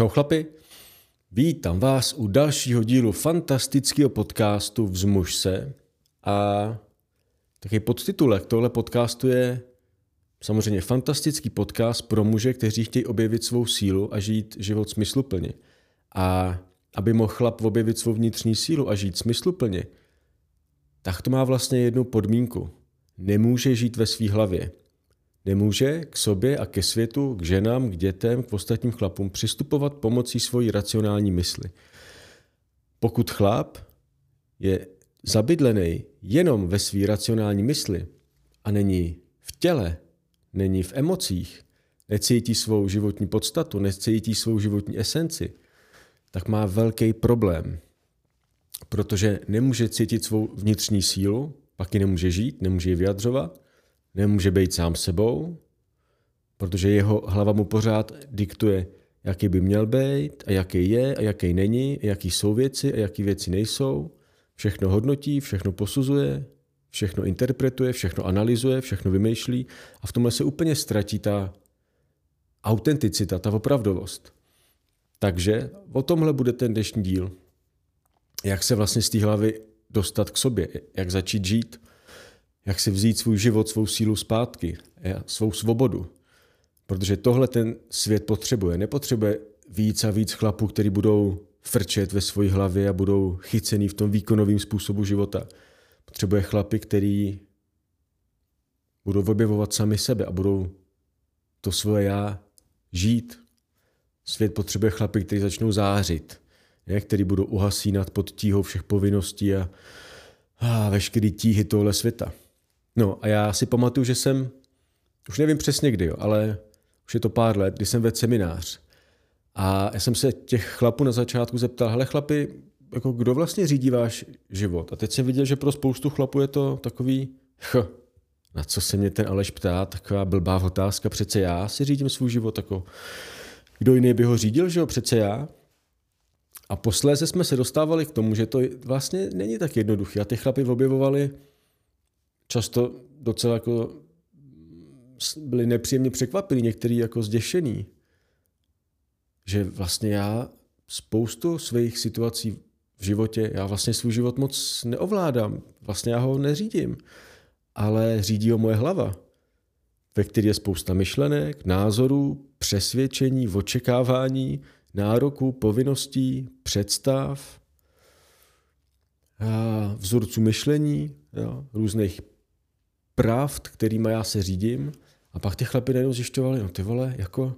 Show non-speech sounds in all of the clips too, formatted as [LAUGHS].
Čau chlapi, vítám vás u dalšího dílu fantastického podcastu Vzmuž se a taky podtitulek tohle podcastu je samozřejmě fantastický podcast pro muže, kteří chtějí objevit svou sílu a žít život smysluplně. A aby mohl chlap objevit svou vnitřní sílu a žít smysluplně, tak to má vlastně jednu podmínku. Nemůže žít ve své hlavě. Nemůže k sobě a ke světu, k ženám, k dětem, k ostatním chlapům přistupovat pomocí svojí racionální mysli. Pokud chlap je zabydlený jenom ve své racionální mysli a není v těle, není v emocích, necítí svou životní podstatu, necítí svou životní esenci, tak má velký problém. Protože nemůže cítit svou vnitřní sílu, pak ji nemůže žít, nemůže ji vyjadřovat, nemůže být sám sebou, protože jeho hlava mu pořád diktuje, jaký by měl být a jaký je a jaký není, a jaký jsou věci a jaký věci nejsou. Všechno hodnotí, všechno posuzuje, všechno interpretuje, všechno analyzuje, všechno vymýšlí a v tomhle se úplně ztratí ta autenticita, ta opravdovost. Takže o tomhle bude ten dnešní díl. Jak se vlastně z té hlavy dostat k sobě, jak začít žít, jak si vzít svůj život, svou sílu zpátky, svou svobodu. Protože tohle ten svět potřebuje. Nepotřebuje víc a víc chlapů, kteří budou frčet ve své hlavě a budou chycený v tom výkonovém způsobu života. Potřebuje chlapy, který budou objevovat sami sebe a budou to svoje já žít. Svět potřebuje chlapy, kteří začnou zářit, ne? který budou uhasínat pod tíhou všech povinností a, a veškerý tíhy tohle světa. No a já si pamatuju, že jsem, už nevím přesně kdy, jo, ale už je to pár let, kdy jsem vedl seminář. A já jsem se těch chlapů na začátku zeptal, hele chlapi, jako kdo vlastně řídí váš život? A teď jsem viděl, že pro spoustu chlapů je to takový, ch, na co se mě ten Aleš ptá, taková blbá otázka, přece já si řídím svůj život, jako kdo jiný by ho řídil, že jo, přece já. A posléze jsme se dostávali k tomu, že to vlastně není tak jednoduché. A ty chlapy objevovali často docela jako byli nepříjemně překvapení, některý jako zděšený, že vlastně já spoustu svých situací v životě, já vlastně svůj život moc neovládám, vlastně já ho neřídím, ale řídí ho moje hlava, ve které je spousta myšlenek, názorů, přesvědčení, očekávání, nároků, povinností, představ, vzorců myšlení, jo, různých pravd, kterými já se řídím. A pak ty chlapi najednou zjišťovali, no ty vole, jako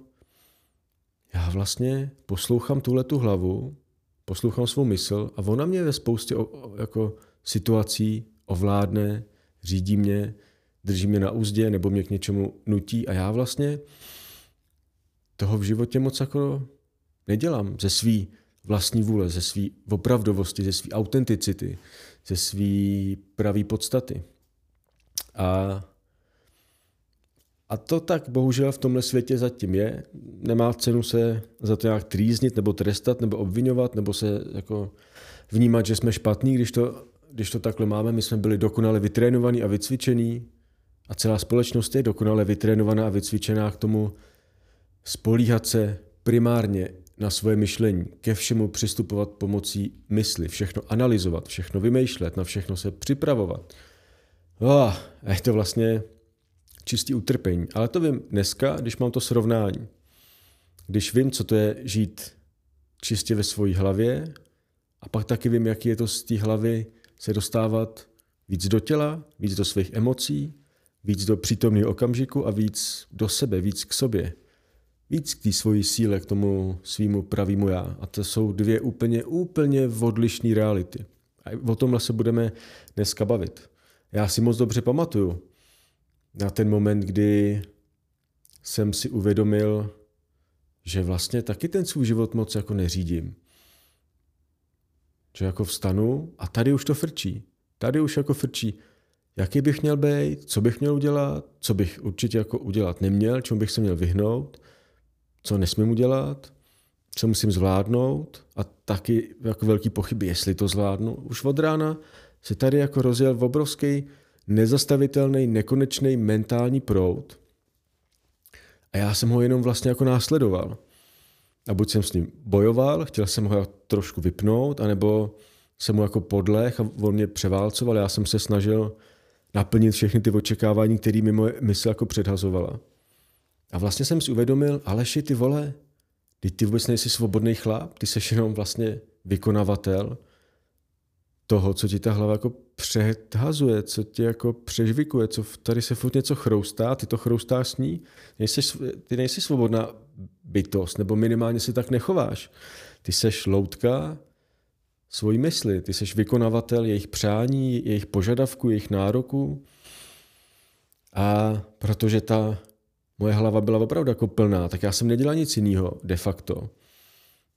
já vlastně poslouchám tuhle tu hlavu, poslouchám svou mysl a ona mě ve spoustě jako situací ovládne, řídí mě, drží mě na úzdě nebo mě k něčemu nutí a já vlastně toho v životě moc jako nedělám ze svý vlastní vůle, ze svý opravdovosti, ze svý autenticity, ze svý pravý podstaty. A, a to tak bohužel v tomhle světě zatím je. Nemá cenu se za to nějak trýznit nebo trestat nebo obvinovat nebo se jako vnímat, že jsme špatní, když to, když to takhle máme. My jsme byli dokonale vytrénovaní a vycvičení a celá společnost je dokonale vytrénovaná a vycvičená k tomu spolíhat se primárně na svoje myšlení, ke všemu přistupovat pomocí mysli, všechno analyzovat, všechno vymýšlet, na všechno se připravovat. Oh, je to vlastně čistý utrpení. Ale to vím dneska, když mám to srovnání. Když vím, co to je žít čistě ve své hlavě a pak taky vím, jaký je to z té hlavy se dostávat víc do těla, víc do svých emocí, víc do přítomného okamžiku a víc do sebe, víc k sobě. Víc k té svojí síle, k tomu svýmu pravýmu já. A to jsou dvě úplně, úplně odlišné reality. A o tomhle se budeme dneska bavit. Já si moc dobře pamatuju na ten moment, kdy jsem si uvědomil, že vlastně taky ten svůj život moc jako neřídím. Že jako vstanu a tady už to frčí. Tady už jako frčí, jaký bych měl být, co bych měl udělat, co bych určitě jako udělat neměl, čemu bych se měl vyhnout, co nesmím udělat, co musím zvládnout a taky jako velký pochyby, jestli to zvládnu. Už od rána se tady jako rozjel obrovský, nezastavitelný, nekonečný mentální proud. A já jsem ho jenom vlastně jako následoval. A buď jsem s ním bojoval, chtěl jsem ho trošku vypnout, anebo jsem mu jako podleh a on mě převálcoval. Já jsem se snažil naplnit všechny ty očekávání, které mi moje mysl jako předhazovala. A vlastně jsem si uvědomil, Aleši, ty vole, ty, ty vůbec nejsi svobodný chlap, ty jsi jenom vlastně vykonavatel toho, co ti ta hlava jako předhazuje, co tě jako přežvikuje, co tady se furt něco chroustá, ty to chroustáš s ní, nejsi, ty nejsi svobodná bytost, nebo minimálně si tak nechováš. Ty seš loutka svojí mysli, ty seš vykonavatel jejich přání, jejich požadavků, jejich nároků. A protože ta moje hlava byla opravdu jako plná, tak já jsem nedělal nic jiného de facto,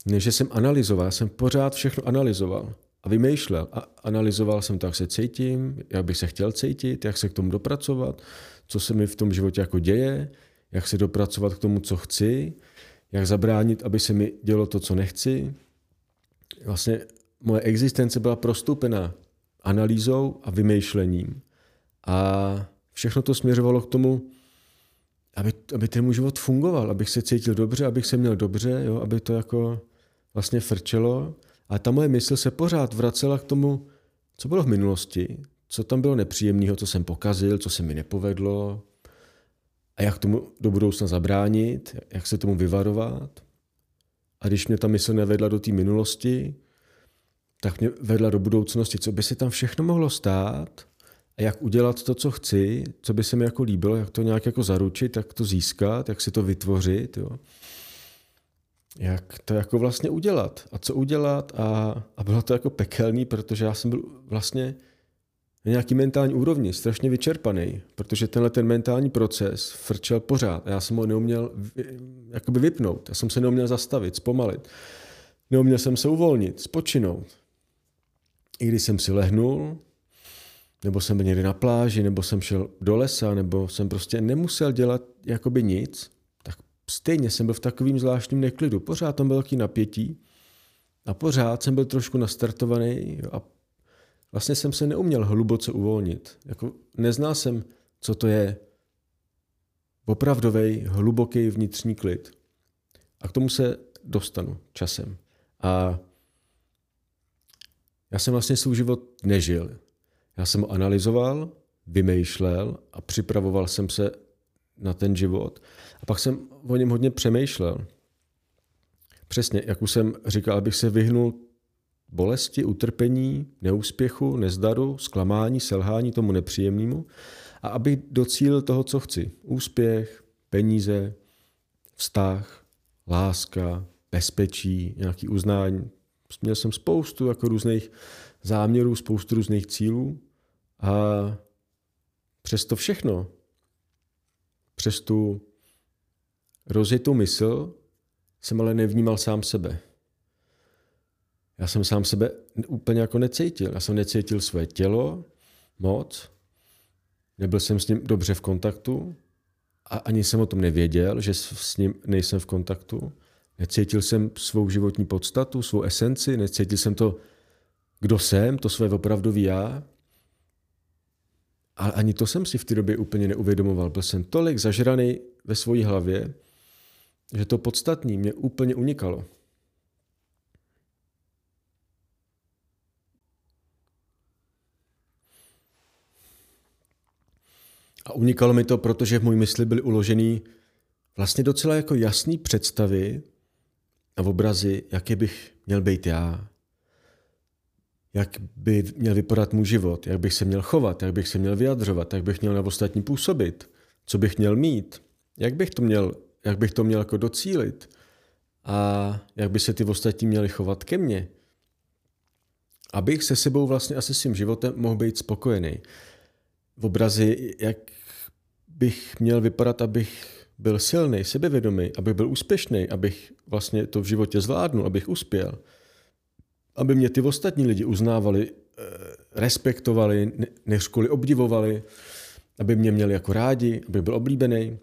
než jsem analyzoval, já jsem pořád všechno analyzoval a vymýšlel. A analyzoval jsem to, jak se cítím, jak bych se chtěl cítit, jak se k tomu dopracovat, co se mi v tom životě jako děje, jak se dopracovat k tomu, co chci, jak zabránit, aby se mi dělo to, co nechci. Vlastně moje existence byla prostupena analýzou a vymýšlením. A všechno to směřovalo k tomu, aby, aby ten můj život fungoval, abych se cítil dobře, abych se měl dobře, jo, aby to jako vlastně frčelo. A ta moje mysl se pořád vracela k tomu, co bylo v minulosti, co tam bylo nepříjemného, co jsem pokazil, co se mi nepovedlo a jak tomu do budoucna zabránit, jak se tomu vyvarovat. A když mě ta mysl nevedla do té minulosti, tak mě vedla do budoucnosti, co by se tam všechno mohlo stát a jak udělat to, co chci, co by se mi jako líbilo, jak to nějak jako zaručit, jak to získat, jak si to vytvořit, jo. Jak to jako vlastně udělat a co udělat a, a bylo to jako pekelný, protože já jsem byl vlastně na nějaký mentální úrovni, strašně vyčerpaný, protože tenhle ten mentální proces frčel pořád a já jsem ho neuměl jakoby vypnout, já jsem se neuměl zastavit, zpomalit. Neuměl jsem se uvolnit, spočinout. I když jsem si lehnul, nebo jsem byl někdy na pláži, nebo jsem šel do lesa, nebo jsem prostě nemusel dělat jakoby nic, stejně jsem byl v takovým zvláštním neklidu. Pořád tam byl velký napětí a pořád jsem byl trošku nastartovaný a vlastně jsem se neuměl hluboce uvolnit. Jako neznal jsem, co to je opravdový, hluboký vnitřní klid. A k tomu se dostanu časem. A já jsem vlastně svůj život nežil. Já jsem ho analyzoval, vymýšlel a připravoval jsem se na ten život. A pak jsem o něm hodně přemýšlel. Přesně, jak už jsem říkal, abych se vyhnul bolesti, utrpení, neúspěchu, nezdaru, zklamání, selhání tomu nepříjemnému a abych docílil toho, co chci. Úspěch, peníze, vztah, láska, bezpečí, nějaký uznání. Měl jsem spoustu jako různých záměrů, spoustu různých cílů a přes to všechno, přes tu rozjetou mysl, jsem ale nevnímal sám sebe. Já jsem sám sebe úplně jako necítil. Já jsem necítil své tělo moc, nebyl jsem s ním dobře v kontaktu a ani jsem o tom nevěděl, že s ním nejsem v kontaktu. Necítil jsem svou životní podstatu, svou esenci, necítil jsem to, kdo jsem, to své opravdový já. Ale ani to jsem si v té době úplně neuvědomoval. Byl jsem tolik zažraný ve své hlavě, že to podstatní mě úplně unikalo. A unikalo mi to, protože v můj mysli byly uložený vlastně docela jako jasný představy a obrazy, jaký bych měl být já, jak by měl vypadat můj život, jak bych se měl chovat, jak bych se měl vyjadřovat, jak bych měl na ostatní působit, co bych měl mít, jak bych to měl, jak bych to měl jako docílit a jak by se ty ostatní měli chovat ke mně. Abych se sebou vlastně asi svým životem mohl být spokojený. V obrazi, jak bych měl vypadat, abych byl silný, sebevědomý, abych byl úspěšný, abych vlastně to v životě zvládnul, abych uspěl. Aby mě ty ostatní lidi uznávali, eh, respektovali, neřkoli obdivovali, aby mě měli jako rádi, aby byl oblíbený,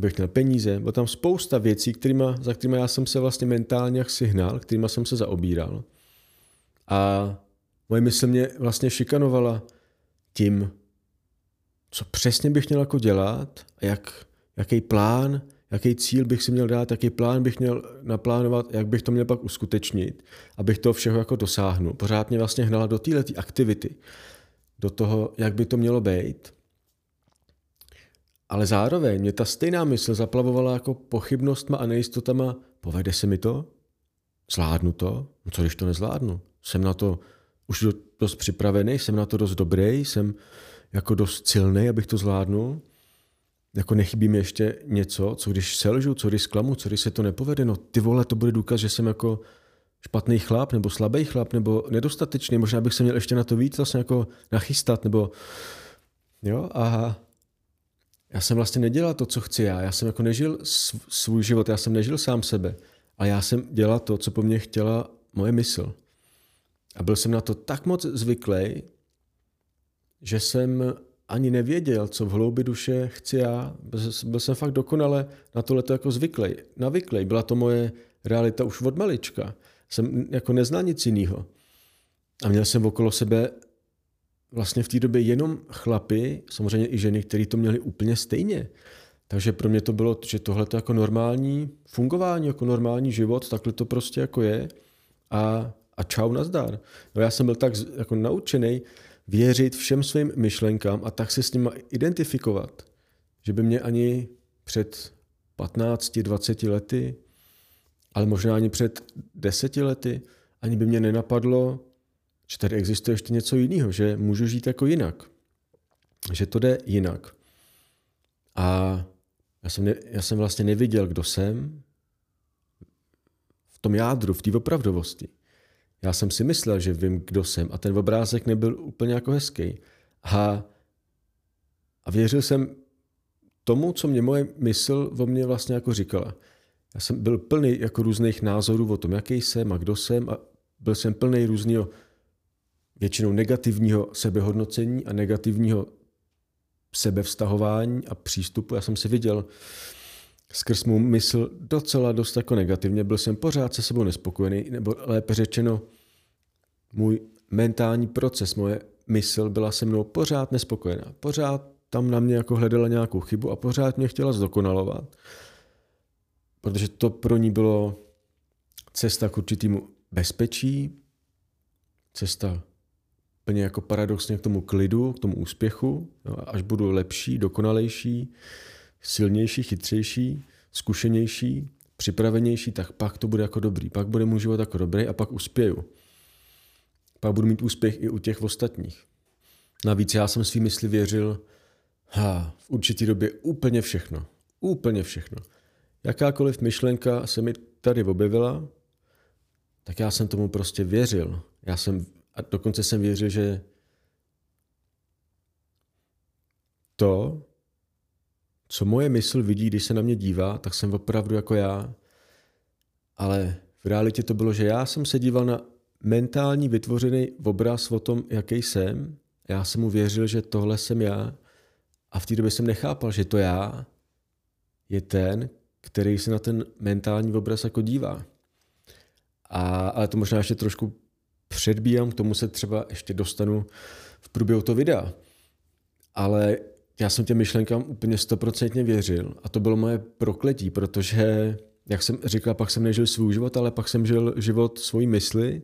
abych měl peníze. Bylo tam spousta věcí, kterýma, za kterými já jsem se vlastně mentálně jak signál, kterýma jsem se zaobíral. A moje mysl mě vlastně šikanovala tím, co přesně bych měl jako dělat jak, jaký plán, jaký cíl bych si měl dát, jaký plán bych měl naplánovat, jak bych to měl pak uskutečnit, abych to všeho jako dosáhnul. Pořád mě vlastně hnala do této aktivity, do toho, jak by to mělo být. Ale zároveň mě ta stejná mysl zaplavovala jako pochybnostma a nejistotama, povede se mi to? Zvládnu to? No co když to nezvládnu? Jsem na to už dost připravený, jsem na to dost dobrý, jsem jako dost silný, abych to zvládnul. Jako nechybí mi ještě něco, co když selžu, co když zklamu, co když se to nepovede, no ty vole, to bude důkaz, že jsem jako špatný chlap, nebo slabý chlap, nebo nedostatečný, možná bych se měl ještě na to víc vlastně jako nachystat, nebo jo, a já jsem vlastně nedělal to, co chci já, já jsem jako nežil svůj život, já jsem nežil sám sebe, a já jsem dělal to, co po mně chtěla moje mysl. A byl jsem na to tak moc zvyklý, že jsem ani nevěděl, co v hloubi duše chci já. Byl jsem fakt dokonale na tohleto jako zvyklý, navyklý. Byla to moje realita už od malička. Jsem jako neznal nic jiného. A měl jsem okolo sebe vlastně v té době jenom chlapy, samozřejmě i ženy, kteří to měli úplně stejně. Takže pro mě to bylo, že tohle to jako normální fungování, jako normální život, takhle to prostě jako je. A, a čau, nazdar. No já jsem byl tak jako naučený věřit všem svým myšlenkám a tak se s nimi identifikovat, že by mě ani před 15-20 lety, ale možná ani před deseti lety, ani by mě nenapadlo, že tady existuje ještě něco jiného, že můžu žít jako jinak. Že to jde jinak. A já jsem, ne, já jsem vlastně neviděl, kdo jsem v tom jádru, v té opravdovosti. Já jsem si myslel, že vím, kdo jsem a ten obrázek nebyl úplně jako hezký. A, a věřil jsem tomu, co mě moje mysl o mě vlastně jako říkala. Já jsem byl plný jako různých názorů o tom, jaký jsem a kdo jsem a byl jsem plný různého většinou negativního sebehodnocení a negativního sebevztahování a přístupu. Já jsem si viděl skrz mou mysl docela dost jako negativně. Byl jsem pořád se sebou nespokojený, nebo lépe řečeno, můj mentální proces, moje mysl byla se mnou pořád nespokojená. Pořád tam na mě jako hledala nějakou chybu a pořád mě chtěla zdokonalovat, protože to pro ní bylo cesta k určitému bezpečí, cesta úplně jako paradoxně k tomu klidu, k tomu úspěchu, jo, až budu lepší, dokonalejší, silnější, chytřejší, zkušenější, připravenější, tak pak to bude jako dobrý. Pak bude můj život jako dobrý a pak uspěju. Pak budu mít úspěch i u těch ostatních. Navíc já jsem svým mysli věřil ha, v určitý době úplně všechno. Úplně všechno. Jakákoliv myšlenka se mi tady objevila, tak já jsem tomu prostě věřil. Já jsem a dokonce jsem věřil, že to, co moje mysl vidí, když se na mě dívá, tak jsem opravdu jako já. Ale v realitě to bylo, že já jsem se díval na mentální vytvořený obraz o tom, jaký jsem. Já jsem mu věřil, že tohle jsem já. A v té době jsem nechápal, že to já je ten, který se na ten mentální obraz jako dívá. A, ale to možná ještě trošku předbíjám, k tomu se třeba ještě dostanu v průběhu toho videa. Ale já jsem těm myšlenkám úplně stoprocentně věřil a to bylo moje prokletí, protože, jak jsem říkal, pak jsem nežil svůj život, ale pak jsem žil život svojí mysli.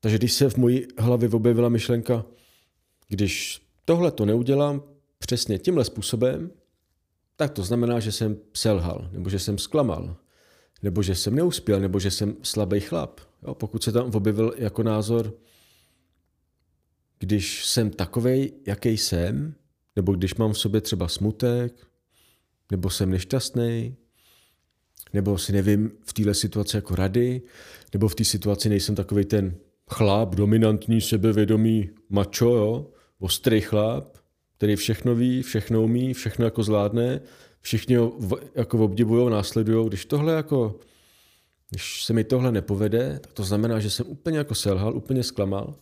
Takže když se v mojí hlavě objevila myšlenka, když tohle to neudělám přesně tímhle způsobem, tak to znamená, že jsem selhal, nebo že jsem zklamal, nebo že jsem neuspěl, nebo že jsem slabý chlap. Jo, pokud se tam objevil jako názor, když jsem takovej, jaký jsem, nebo když mám v sobě třeba smutek, nebo jsem nešťastný, nebo si nevím v téhle situaci jako rady, nebo v té situaci nejsem takový ten chlap, dominantní, sebevědomý mačo, jo? ostrý chlap, který všechno ví, všechno umí, všechno jako zvládne, všichni ho jako obdivují, následují. Když tohle jako když se mi tohle nepovede, tak to znamená, že jsem úplně jako selhal, úplně zklamal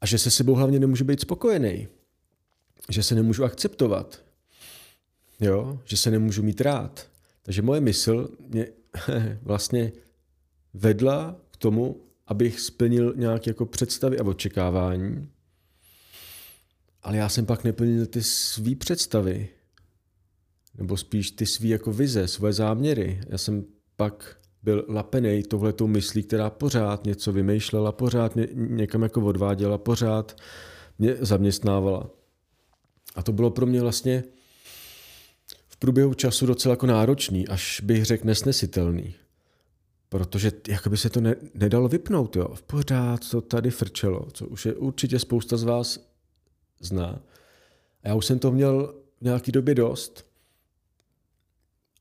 a že se sebou hlavně nemůžu být spokojený. Že se nemůžu akceptovat. Jo? Že se nemůžu mít rád. Takže moje mysl mě [LAUGHS] vlastně vedla k tomu, abych splnil nějaké jako představy a očekávání. Ale já jsem pak neplnil ty svý představy. nebo spíš ty svý jako vize, svoje záměry. Já jsem pak byl lapený tohletou myslí, která pořád něco vymýšlela, pořád ně, někam jako odváděla, pořád mě zaměstnávala. A to bylo pro mě vlastně v průběhu času docela jako náročný, až bych řekl nesnesitelný. Protože jakoby se to ne, nedalo vypnout, jo. Pořád to tady frčelo, co už je určitě spousta z vás zná. A já už jsem to měl v nějaký době dost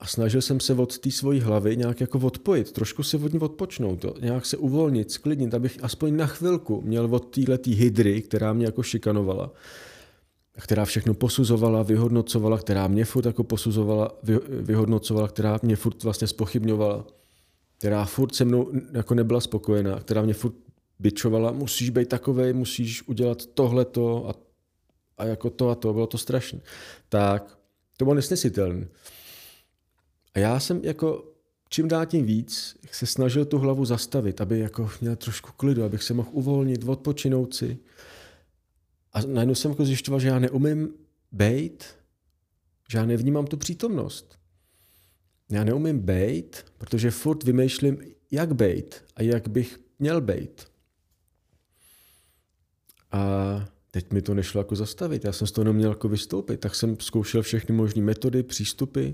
a snažil jsem se od té svojí hlavy nějak jako odpojit, trošku se od ní odpočnout, nějak se uvolnit, sklidnit, abych aspoň na chvilku měl od této hydry, která mě jako šikanovala, která všechno posuzovala, vyhodnocovala, která mě furt jako posuzovala, vy, vyhodnocovala, která mě furt vlastně spochybňovala, která furt se mnou jako nebyla spokojená, která mě furt bičovala, musíš být takovej, musíš udělat tohleto a, a jako to a to, bylo to strašné. Tak to bylo nesnesitelné. A já jsem jako čím dál tím víc se snažil tu hlavu zastavit, aby jako měl trošku klidu, abych se mohl uvolnit, odpočinout si. A najednou jsem jako zjišťoval, že já neumím bejt, že já nevnímám tu přítomnost. Já neumím bejt, protože furt vymýšlím, jak bejt a jak bych měl bejt. A teď mi to nešlo jako zastavit. Já jsem z toho neměl jako vystoupit, tak jsem zkoušel všechny možné metody, přístupy,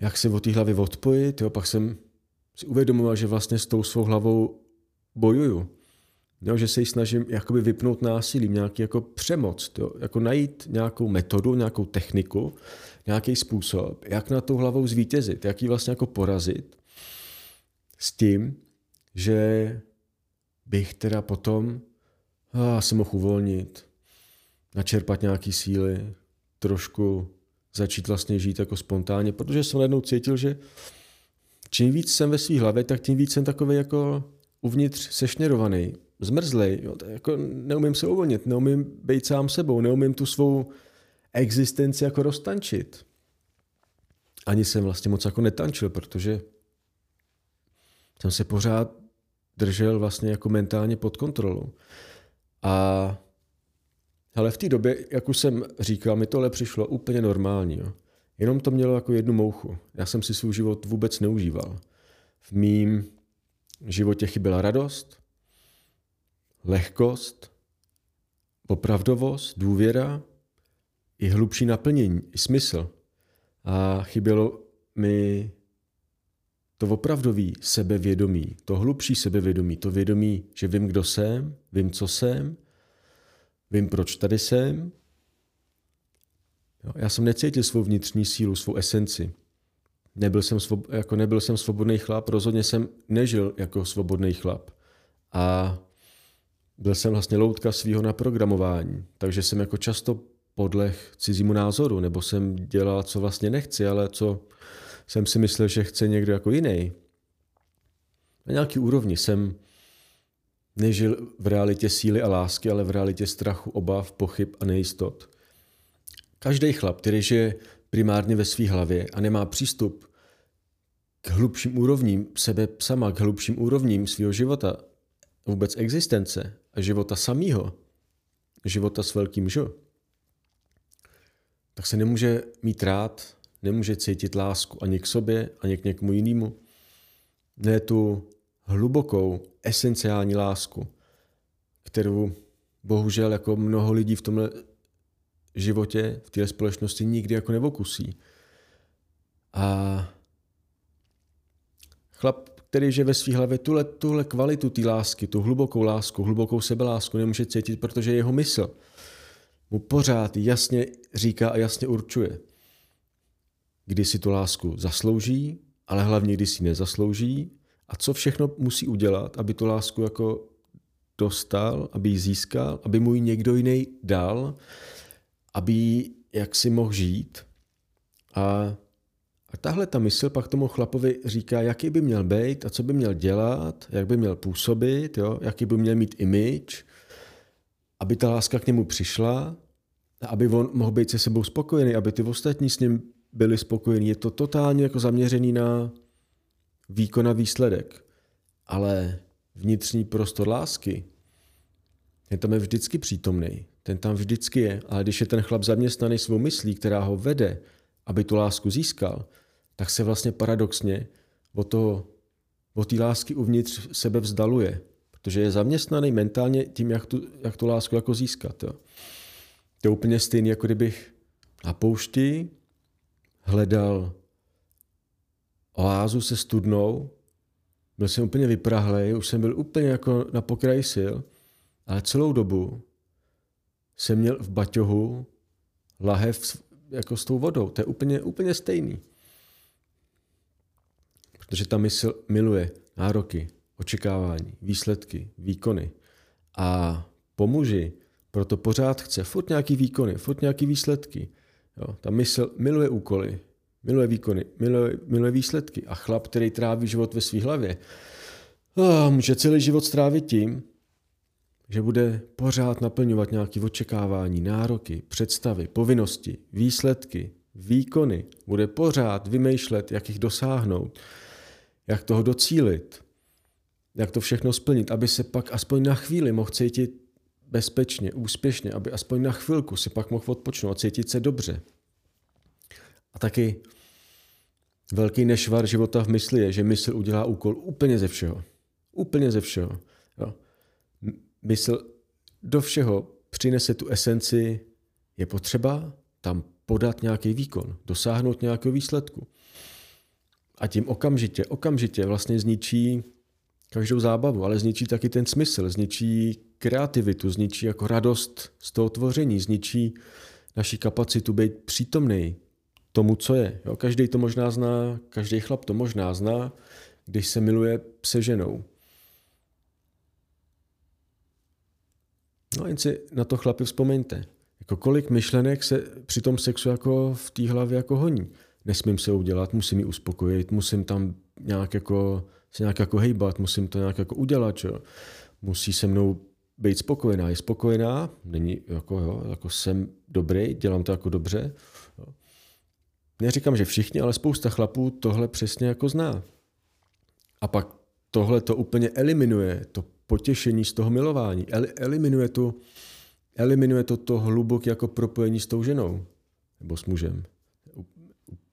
jak se od té hlavy odpojit. Jo. Pak jsem si uvědomoval, že vlastně s tou svou hlavou bojuju. Jo, že se ji snažím jakoby vypnout násilím, nějaký jako přemoc, jo, jako najít nějakou metodu, nějakou techniku, nějaký způsob, jak na tou hlavou zvítězit, jak ji vlastně jako porazit s tím, že bych teda potom ah, se mohl uvolnit, načerpat nějaký síly, trošku začít vlastně žít jako spontánně, protože jsem najednou cítil, že čím víc jsem ve své hlavě, tak tím víc jsem takový jako uvnitř sešněrovaný, zmrzlej, jo, jako neumím se uvolnit, neumím být sám sebou, neumím tu svou existenci jako roztančit. Ani jsem vlastně moc jako netančil, protože jsem se pořád držel vlastně jako mentálně pod kontrolou. A ale v té době, jak už jsem říkal, mi tohle přišlo úplně normální. Jo. Jenom to mělo jako jednu mouchu. Já jsem si svůj život vůbec neužíval. V mým životě chyběla radost, lehkost, opravdovost, důvěra, i hlubší naplnění, i smysl. A chybělo mi to opravdový sebevědomí, to hlubší sebevědomí, to vědomí, že vím, kdo jsem, vím, co jsem, Vím, proč tady jsem. Jo, já jsem necítil svou vnitřní sílu, svou esenci. Nebyl jsem, svob, jako nebyl jsem svobodný chlap, rozhodně jsem nežil jako svobodný chlap. A byl jsem vlastně loutka svého naprogramování, takže jsem jako často podleh cizímu názoru, nebo jsem dělal, co vlastně nechci, ale co jsem si myslel, že chce někdo jako jiný. Na nějaký úrovni jsem Nežil v realitě síly a lásky, ale v realitě strachu, obav, pochyb a nejistot. Každý chlap, který žije primárně ve své hlavě a nemá přístup k hlubším úrovním sebe sama, k hlubším úrovním svého života, vůbec existence a života samého, života s velkým Ž, tak se nemůže mít rád, nemůže cítit lásku ani k sobě, ani k někomu jinému. Ne tu hlubokou, esenciální lásku, kterou bohužel jako mnoho lidí v tomhle životě, v této společnosti nikdy jako nevokusí. A chlap, který je ve své hlavě tuhle, tuhle kvalitu té lásky, tu hlubokou lásku, hlubokou sebelásku nemůže cítit, protože jeho mysl mu pořád jasně říká a jasně určuje, kdy si tu lásku zaslouží, ale hlavně kdy si nezaslouží a co všechno musí udělat, aby tu lásku jako dostal, aby ji získal, aby mu ji někdo jiný dal, aby ji jak si mohl žít. A, a tahle ta mysl pak tomu chlapovi říká, jaký by měl být a co by měl dělat, jak by měl působit, jo, jaký by měl mít image, aby ta láska k němu přišla, aby on mohl být se sebou spokojený, aby ty ostatní s ním byli spokojení. Je to totálně jako zaměřený na výkon a výsledek, ale vnitřní prostor lásky, ten tam je vždycky přítomný, ten tam vždycky je, ale když je ten chlap zaměstnaný svou myslí, která ho vede aby tu lásku získal, tak se vlastně paradoxně o to, o té lásky uvnitř sebe vzdaluje, protože je zaměstnaný mentálně tím, jak tu, jak tu lásku jako získat. Jo. To je úplně stejný, jako kdybych na poušti hledal oázu se studnou, byl jsem úplně vyprahlej, už jsem byl úplně jako na pokraji sil, ale celou dobu jsem měl v baťohu lahev jako s tou vodou. To je úplně, úplně stejný. Protože ta mysl miluje nároky, očekávání, výsledky, výkony. A pomůži, proto pořád chce furt nějaký výkony, furt nějaký výsledky. Jo, ta mysl miluje úkoly, miluje výkony, miluje, miluje výsledky. A chlap, který tráví život ve své hlavě, může celý život strávit tím, že bude pořád naplňovat nějaké očekávání, nároky, představy, povinnosti, výsledky, výkony. Bude pořád vymýšlet, jak jich dosáhnout, jak toho docílit, jak to všechno splnit, aby se pak aspoň na chvíli mohl cítit bezpečně, úspěšně, aby aspoň na chvilku si pak mohl odpočnout a cítit se dobře. A taky velký nešvar života v mysli je, že mysl udělá úkol úplně ze všeho. Úplně ze všeho. Jo. Mysl do všeho přinese tu esenci, je potřeba tam podat nějaký výkon, dosáhnout nějakého výsledku. A tím okamžitě, okamžitě vlastně zničí každou zábavu, ale zničí taky ten smysl, zničí kreativitu, zničí jako radost z toho tvoření, zničí naši kapacitu být přítomný tomu, co je. Jo, každý to možná zná, každý chlap to možná zná, když se miluje se ženou. No jen si na to chlapi vzpomeňte. Jako kolik myšlenek se při tom sexu jako v té hlavě jako honí. Nesmím se udělat, musím ji uspokojit, musím tam nějak jako se nějak jako hejbat, musím to nějak jako udělat, čo? Musí se mnou být spokojená. Je spokojená, není jako, jo, jako jsem dobrý, dělám to jako dobře. Neříkám, že všichni, ale spousta chlapů tohle přesně jako zná. A pak tohle to úplně eliminuje, to potěšení z toho milování. eliminuje, to, eliminuje to to hluboké jako propojení s tou ženou nebo s mužem.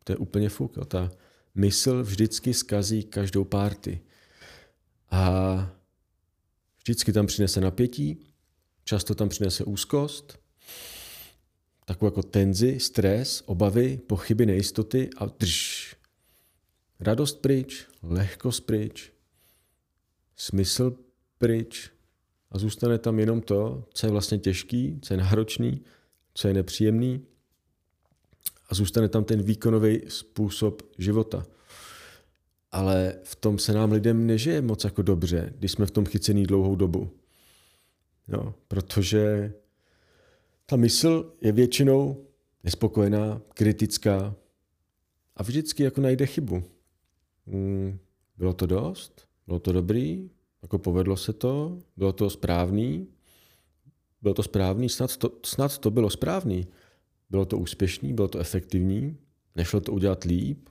To je úplně fuk. Jo. Ta mysl vždycky skazí každou párty. A vždycky tam přinese napětí, často tam přinese úzkost, takovou jako tenzi, stres, obavy, pochyby, nejistoty a drž. Radost pryč, lehkost pryč, smysl pryč a zůstane tam jenom to, co je vlastně těžký, co je náročný, co je nepříjemný a zůstane tam ten výkonový způsob života. Ale v tom se nám lidem nežije moc jako dobře, když jsme v tom chycený dlouhou dobu. No, protože ta mysl je většinou nespokojená, kritická a vždycky jako najde chybu. Hmm, bylo to dost? Bylo to dobrý? Jako povedlo se to? Bylo to správný? Bylo to správný? Snad to, snad to bylo správný. Bylo to úspěšný? Bylo to efektivní? Nešlo to udělat líp?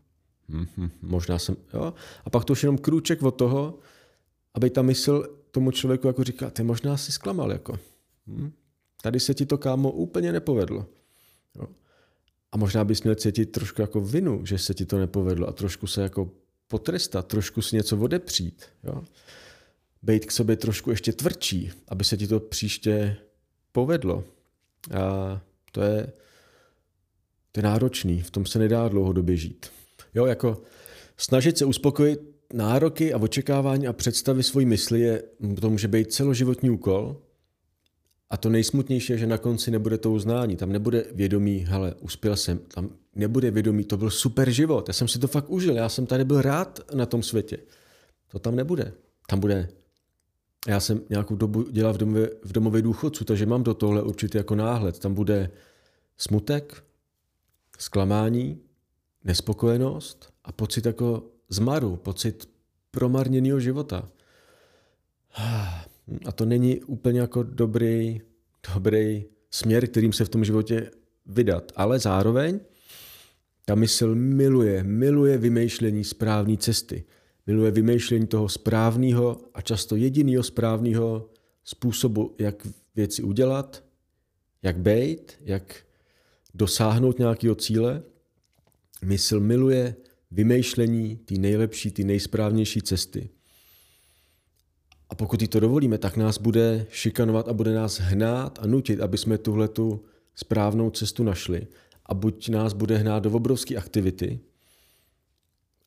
Hm, hm, možná jsem, jo. A pak to už jenom krůček od toho, aby ta mysl tomu člověku jako říká, ty možná si zklamal, jako. Hm? Tady se ti to, kámo, úplně nepovedlo. Jo. A možná bys měl cítit trošku jako vinu, že se ti to nepovedlo a trošku se jako potrestat, trošku si něco odepřít. Jo. Bejt k sobě trošku ještě tvrdší, aby se ti to příště povedlo. A to je, to je náročný, v tom se nedá dlouhodobě žít. Jo, jako snažit se uspokojit nároky a očekávání a představy svojí mysli je, to může být celoživotní úkol, a to nejsmutnější je, že na konci nebude to uznání, tam nebude vědomí, hele, uspěl jsem, tam nebude vědomí, to byl super život, já jsem si to fakt užil, já jsem tady byl rád na tom světě. To tam nebude. Tam bude, já jsem nějakou dobu dělal v domově, v domově důchodců, takže mám do tohle určitě jako náhled. Tam bude smutek, zklamání, nespokojenost a pocit jako zmaru, pocit promarněného života. A to není úplně jako dobrý, dobrý směr, kterým se v tom životě vydat. Ale zároveň ta mysl miluje, miluje vymýšlení správné cesty. Miluje vymýšlení toho správného a často jediného správného způsobu, jak věci udělat, jak bejt, jak dosáhnout nějakého cíle Mysl miluje vymýšlení ty nejlepší, ty nejsprávnější cesty. A pokud jí to dovolíme, tak nás bude šikanovat a bude nás hnát a nutit, aby jsme tuhle tu správnou cestu našli. A buď nás bude hnát do obrovské aktivity,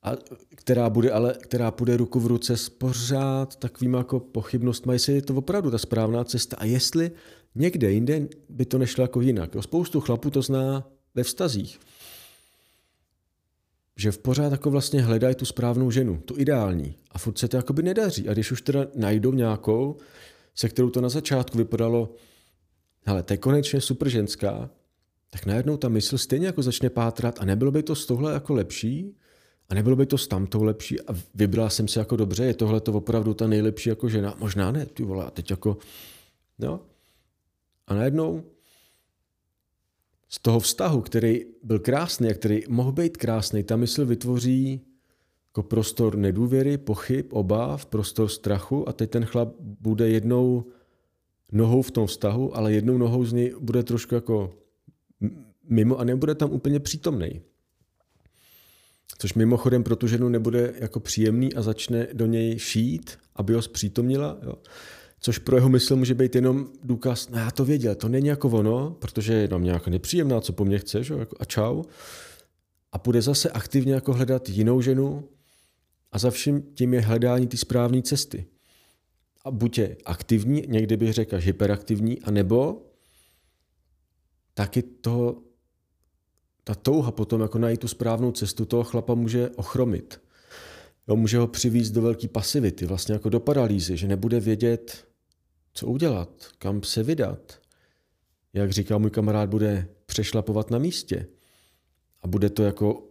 a která, bude ale, která půjde ruku v ruce s pořád takovým jako pochybnostmi, jestli je to opravdu ta správná cesta a jestli někde jinde by to nešlo jako jinak. Jo, spoustu chlapů to zná ve vztazích. Že v pořád jako vlastně hledají tu správnou ženu, tu ideální. A furt se to jakoby nedaří. A když už teda najdou nějakou, se kterou to na začátku vypadalo, hele, to je konečně super ženská, tak najednou ta mysl stejně jako začne pátrat a nebylo by to z tohle jako lepší, a nebylo by to s tamtou lepší a vybral jsem se jako dobře, je tohle to opravdu ta nejlepší jako žena? Možná ne, ty vole, a teď jako, jo. A najednou z toho vztahu, který byl krásný a který mohl být krásný, ta mysl vytvoří jako prostor nedůvěry, pochyb, obav, prostor strachu a teď ten chlap bude jednou nohou v tom vztahu, ale jednou nohou z něj bude trošku jako mimo a nebude tam úplně přítomný. Což mimochodem pro tu ženu nebude jako příjemný a začne do něj šít, aby ho zpřítomnila. Jo. Což pro jeho mysl může být jenom důkaz, no já to věděl, to není jako ono, protože je nám nějak nepříjemná, co po mně chceš, jako a čau. A bude zase aktivně jako hledat jinou ženu a za vším tím je hledání ty správné cesty. A buď je aktivní, někdy bych řekl hyperaktivní, anebo taky toho ta touha potom jako najít tu správnou cestu toho chlapa může ochromit. Jo, může ho přivízt do velké pasivity, vlastně jako do paralýzy, že nebude vědět, co udělat, kam se vydat. Jak říká můj kamarád, bude přešlapovat na místě. A bude to jako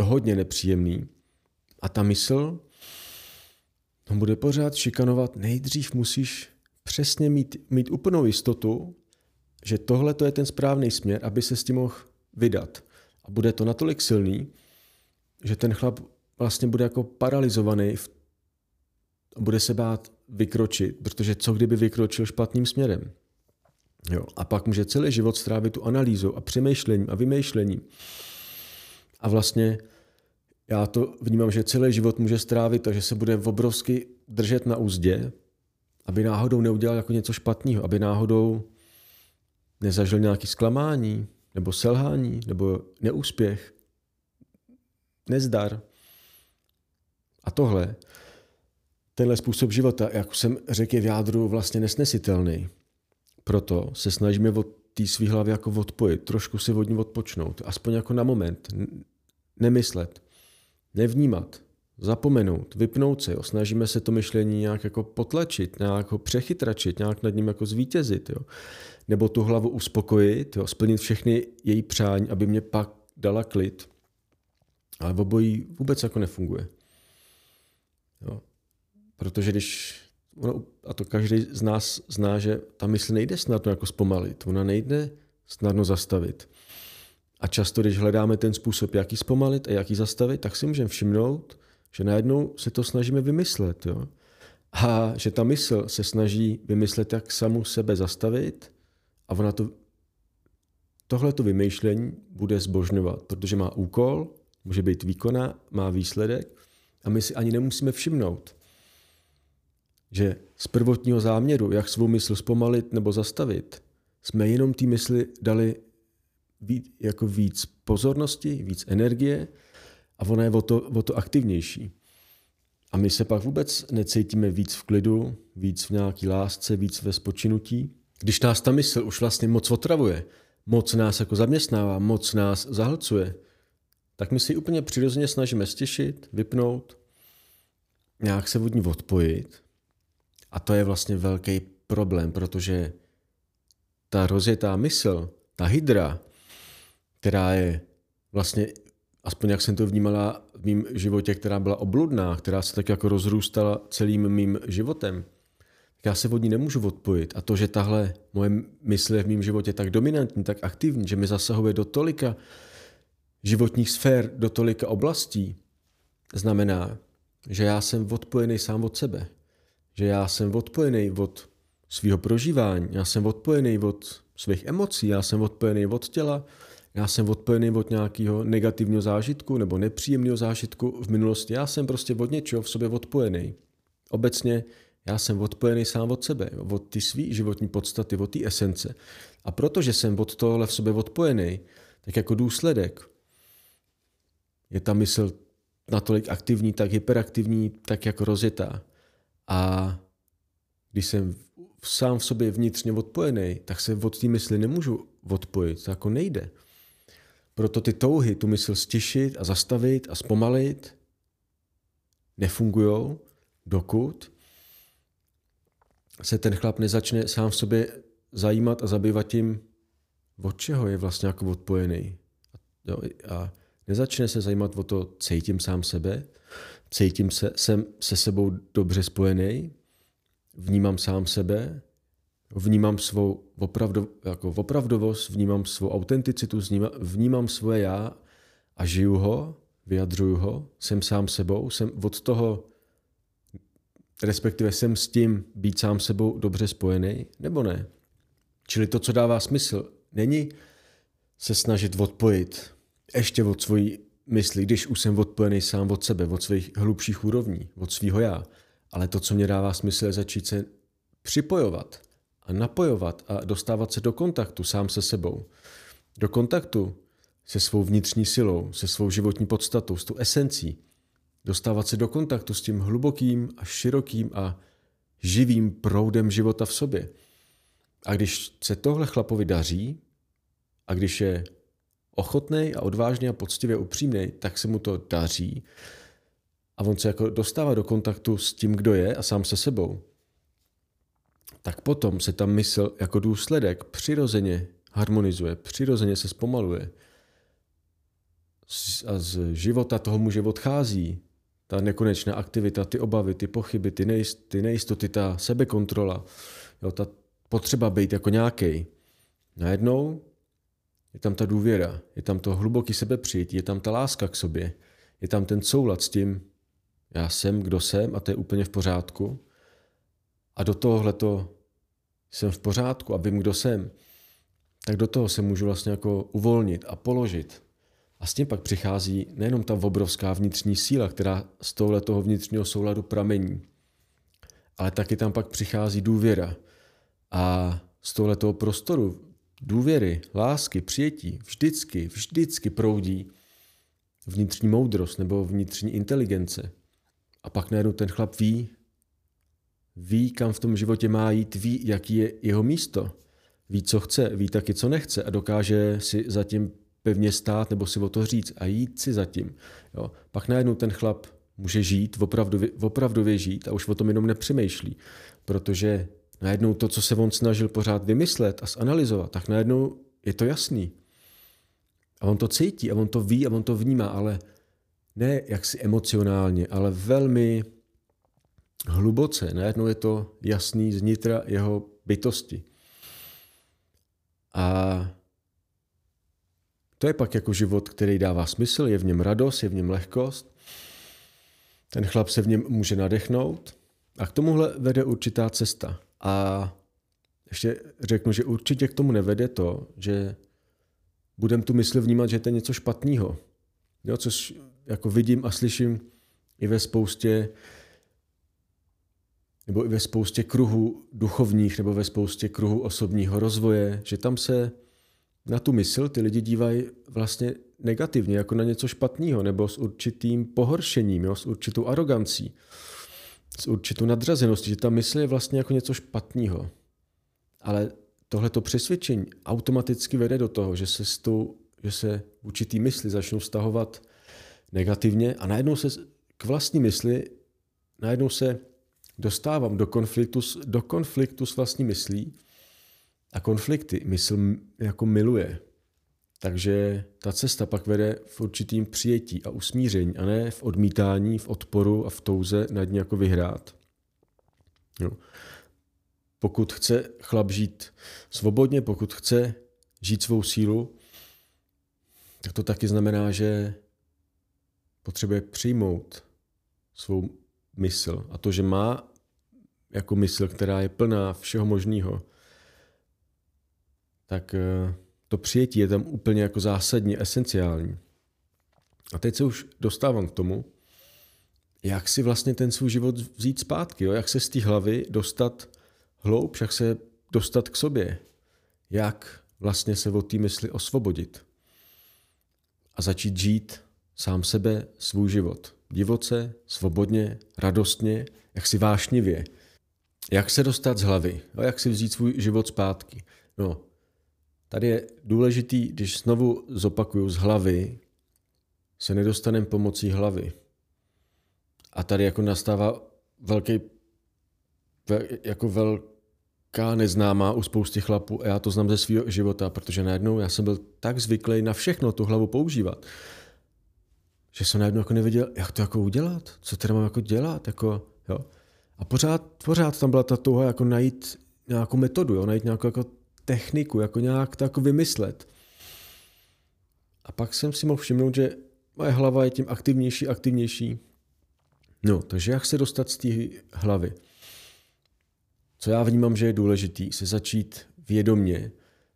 hodně nepříjemný. A ta mysl on bude pořád šikanovat. Nejdřív musíš přesně mít, mít úplnou jistotu, že tohle to je ten správný směr, aby se s tím mohl vydat. A bude to natolik silný, že ten chlap vlastně bude jako paralizovaný a bude se bát vykročit, protože co kdyby vykročil špatným směrem. Jo. A pak může celý život strávit tu analýzou a přemýšlením a vymýšlením. A vlastně já to vnímám, že celý život může strávit, takže se bude obrovsky držet na úzdě, aby náhodou neudělal jako něco špatného, aby náhodou nezažil nějaké zklamání, nebo selhání, nebo neúspěch, nezdar. A tohle, tenhle způsob života, jak jsem řekl, je v jádru vlastně nesnesitelný. Proto se snažíme od té svý hlavy jako odpojit, trošku si od ní odpočnout, aspoň jako na moment, nemyslet, nevnímat, zapomenout, vypnout se, jo. snažíme se to myšlení nějak jako potlačit, nějak ho přechytračit, nějak nad ním jako zvítězit, jo. nebo tu hlavu uspokojit, jo. splnit všechny její přání, aby mě pak dala klid. Ale obojí vůbec jako nefunguje. Jo. Protože když, ono, a to každý z nás zná, že ta mysl nejde snadno jako zpomalit, ona nejde snadno zastavit. A často, když hledáme ten způsob, jak ji zpomalit a jak ji zastavit, tak si můžeme všimnout, že najednou se to snažíme vymyslet. Jo? A že ta mysl se snaží vymyslet, jak samu sebe zastavit a ona to, tohleto vymýšlení bude zbožňovat, protože má úkol, může být výkona, má výsledek a my si ani nemusíme všimnout, že z prvotního záměru, jak svou mysl zpomalit nebo zastavit, jsme jenom té mysli dali víc, jako víc pozornosti, víc energie a ona je o to, o to aktivnější. A my se pak vůbec necítíme víc v klidu, víc v nějaký lásce, víc ve spočinutí. Když nás ta mysl už vlastně moc otravuje, moc nás jako zaměstnává, moc nás zahlcuje, tak my si úplně přirozeně snažíme stěšit, vypnout, nějak se od ní odpojit. A to je vlastně velký problém, protože ta rozjetá mysl, ta hydra, která je vlastně aspoň jak jsem to vnímala v mém životě, která byla obludná, která se tak jako rozrůstala celým mým životem, tak já se od ní nemůžu odpojit. A to, že tahle moje mysl je v mém životě tak dominantní, tak aktivní, že mi zasahuje do tolika životních sfér, do tolika oblastí, znamená, že já jsem odpojený sám od sebe. Že já jsem odpojený od svého prožívání, já jsem odpojený od svých emocí, já jsem odpojený od těla, já jsem odpojený od nějakého negativního zážitku nebo nepříjemného zážitku v minulosti. Já jsem prostě od něčeho v sobě odpojený. Obecně já jsem odpojený sám od sebe, od ty svý životní podstaty, od té esence. A protože jsem od tohle v sobě odpojený, tak jako důsledek je ta mysl natolik aktivní, tak hyperaktivní, tak jako rozjetá. A když jsem sám v sobě vnitřně odpojený, tak se od té mysli nemůžu odpojit, to jako nejde. Proto ty touhy tu mysl stišit a zastavit a zpomalit nefungují, dokud se ten chlap nezačne sám v sobě zajímat a zabývat tím, od čeho je vlastně jako odpojený. A nezačne se zajímat o to, cítím sám sebe, cítím se, jsem se sebou dobře spojený, vnímám sám sebe, vnímám svou opravdu, jako opravdovost, vnímám svou autenticitu, vnímám svoje já a žiju ho, vyjadřuju ho, jsem sám sebou, jsem od toho, respektive jsem s tím být sám sebou dobře spojený, nebo ne. Čili to, co dává smysl, není se snažit odpojit ještě od svojí mysli, když už jsem odpojený sám od sebe, od svých hlubších úrovní, od svého já. Ale to, co mě dává smysl, je začít se připojovat a napojovat a dostávat se do kontaktu sám se sebou. Do kontaktu se svou vnitřní silou, se svou životní podstatou, s tou esencí. Dostávat se do kontaktu s tím hlubokým a širokým a živým proudem života v sobě. A když se tohle chlapovi daří, a když je ochotný a odvážný a poctivě upřímný, tak se mu to daří a on se jako dostává do kontaktu s tím, kdo je a sám se sebou, tak potom se ta mysl jako důsledek přirozeně harmonizuje, přirozeně se zpomaluje. A z života toho muže odchází ta nekonečná aktivita, ty obavy, ty pochyby, ty, nejist, ty nejistoty, ta sebekontrola, jo, ta potřeba být jako nějaký. Najednou je tam ta důvěra, je tam to hluboký sebepřijetí, je tam ta láska k sobě, je tam ten soulad s tím, já jsem, kdo jsem a to je úplně v pořádku. A do tohohle to jsem v pořádku a vím, kdo jsem, tak do toho se můžu vlastně jako uvolnit a položit. A s tím pak přichází nejenom ta obrovská vnitřní síla, která z tohle toho vnitřního souladu pramení, ale taky tam pak přichází důvěra. A z tohle toho prostoru důvěry, lásky, přijetí vždycky, vždycky proudí vnitřní moudrost nebo vnitřní inteligence. A pak najednou ten chlap ví, ví, kam v tom životě má jít, ví, jaký je jeho místo, ví, co chce, ví taky, co nechce a dokáže si zatím pevně stát nebo si o to říct a jít si zatím. Jo. Pak najednou ten chlap může žít, opravdu, opravdově žít a už o tom jenom nepřemýšlí, protože najednou to, co se on snažil pořád vymyslet a zanalizovat, tak najednou je to jasný. A on to cítí a on to ví a on to vnímá, ale ne jaksi emocionálně, ale velmi hluboce. Najednou je to jasný z nitra jeho bytosti. A to je pak jako život, který dává smysl, je v něm radost, je v něm lehkost. Ten chlap se v něm může nadechnout a k tomuhle vede určitá cesta. A ještě řeknu, že určitě k tomu nevede to, že budem tu mysl vnímat, že to je něco špatného. Jo, což jako vidím a slyším i ve spoustě nebo i ve spoustě kruhů duchovních nebo ve spoustě kruhů osobního rozvoje, že tam se na tu mysl ty lidi dívají vlastně negativně, jako na něco špatného, nebo s určitým pohoršením, jo, s určitou arogancí, s určitou nadřazeností, že ta mysl je vlastně jako něco špatného. Ale tohleto přesvědčení automaticky vede do toho, že se, s tou, že se určitý mysli začnou stahovat negativně a najednou se k vlastní mysli, najednou se dostávám do konfliktu, do konfliktu s vlastní myslí a konflikty mysl jako miluje. Takže ta cesta pak vede v určitým přijetí a usmíření a ne v odmítání, v odporu a v touze nad ní jako vyhrát. Jo. Pokud chce chlap žít svobodně, pokud chce žít svou sílu, tak to taky znamená, že potřebuje přijmout svou mysl a to, že má jako mysl, která je plná všeho možného, tak eh, to přijetí je tam úplně jako zásadní, esenciální. A teď se už dostávám k tomu, jak si vlastně ten svůj život vzít zpátky, jo? jak se z té hlavy dostat hloubš, jak se dostat k sobě, jak vlastně se od té mysli osvobodit a začít žít sám sebe, svůj život. Divoce, svobodně, radostně, jak si vášnivě. Jak se dostat z hlavy, a jak si vzít svůj život zpátky. No, tady je důležitý, když znovu zopakuju z hlavy, se nedostaneme pomocí hlavy. A tady jako nastává velký, jako velká neznámá u spousty chlapů a já to znám ze svého života, protože najednou já jsem byl tak zvyklý na všechno tu hlavu používat, že jsem najednou jako nevěděl, jak to jako udělat, co teda mám jako dělat, jako, jo. A pořád, pořád tam byla ta touha jako najít nějakou metodu, jo, najít nějakou jako techniku, jako nějak to jako vymyslet. A pak jsem si mohl všimnout, že moje hlava je tím aktivnější, aktivnější. No, takže jak se dostat z té hlavy? Co já vnímám, že je důležitý, se začít vědomně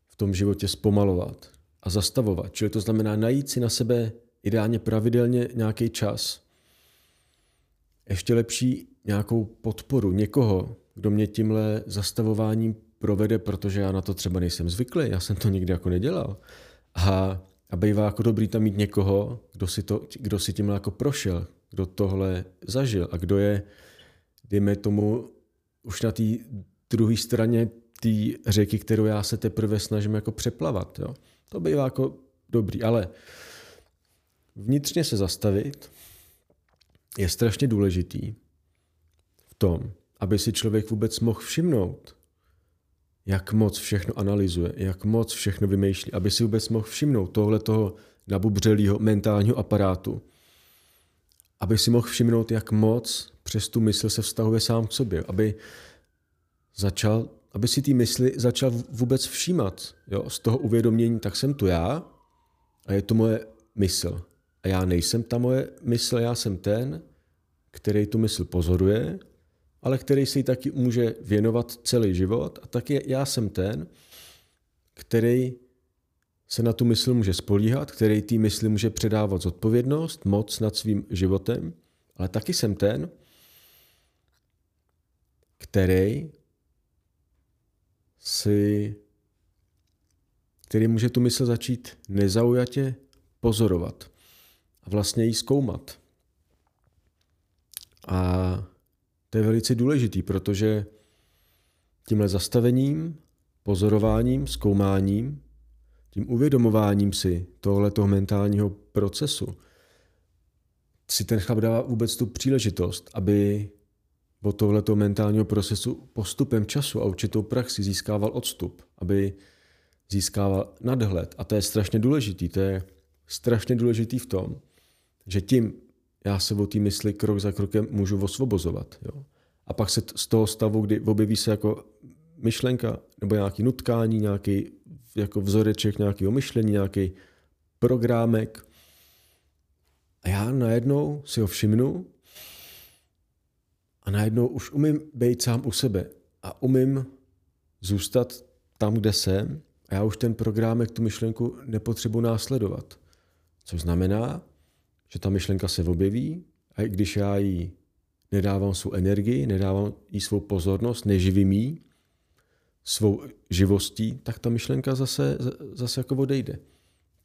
v tom životě zpomalovat a zastavovat. Čili to znamená najít si na sebe ideálně pravidelně nějaký čas. Ještě lepší nějakou podporu někoho, kdo mě tímhle zastavováním provede, protože já na to třeba nejsem zvyklý, já jsem to nikdy jako nedělal. A, a bývá jako dobrý tam mít někoho, kdo si, to, kdo si tímhle jako prošel, kdo tohle zažil a kdo je, dejme tomu, už na té druhé straně té řeky, kterou já se teprve snažím jako přeplavat. Jo. To bývá jako dobrý, ale vnitřně se zastavit je strašně důležitý v tom, aby si člověk vůbec mohl všimnout, jak moc všechno analyzuje, jak moc všechno vymýšlí, aby si vůbec mohl všimnout tohle toho nabubřelého mentálního aparátu, aby si mohl všimnout, jak moc přes tu mysl se vztahuje sám k sobě, aby začal, aby si ty mysli začal vůbec všímat. Jo? Z toho uvědomění, tak jsem tu já a je to moje mysl. A já nejsem ta moje mysl, já jsem ten, který tu mysl pozoruje, ale který si ji taky může věnovat celý život. A taky já jsem ten, který se na tu mysl může spolíhat, který té mysli může předávat zodpovědnost, moc nad svým životem, ale taky jsem ten, který si, který může tu mysl začít nezaujatě pozorovat a vlastně ji zkoumat. A to je velice důležitý, protože tímhle zastavením, pozorováním, zkoumáním, tím uvědomováním si tohoto mentálního procesu si ten chlap dává vůbec tu příležitost, aby od tohoto mentálního procesu postupem času a určitou praxi získával odstup, aby získával nadhled. A to je strašně důležitý. To je strašně důležitý v tom, že tím já se o té mysli krok za krokem můžu osvobozovat. Jo? A pak se z toho stavu, kdy objeví se jako myšlenka nebo nějaký nutkání, nějaký jako vzoreček nějakého myšlení, nějaký programek. A já najednou si ho všimnu a najednou už umím být sám u sebe a umím zůstat tam, kde jsem a já už ten programek, tu myšlenku nepotřebuji následovat. Což znamená, že ta myšlenka se objeví a i když já jí nedávám svou energii, nedávám jí svou pozornost, neživím jí svou živostí, tak ta myšlenka zase, zase jako odejde.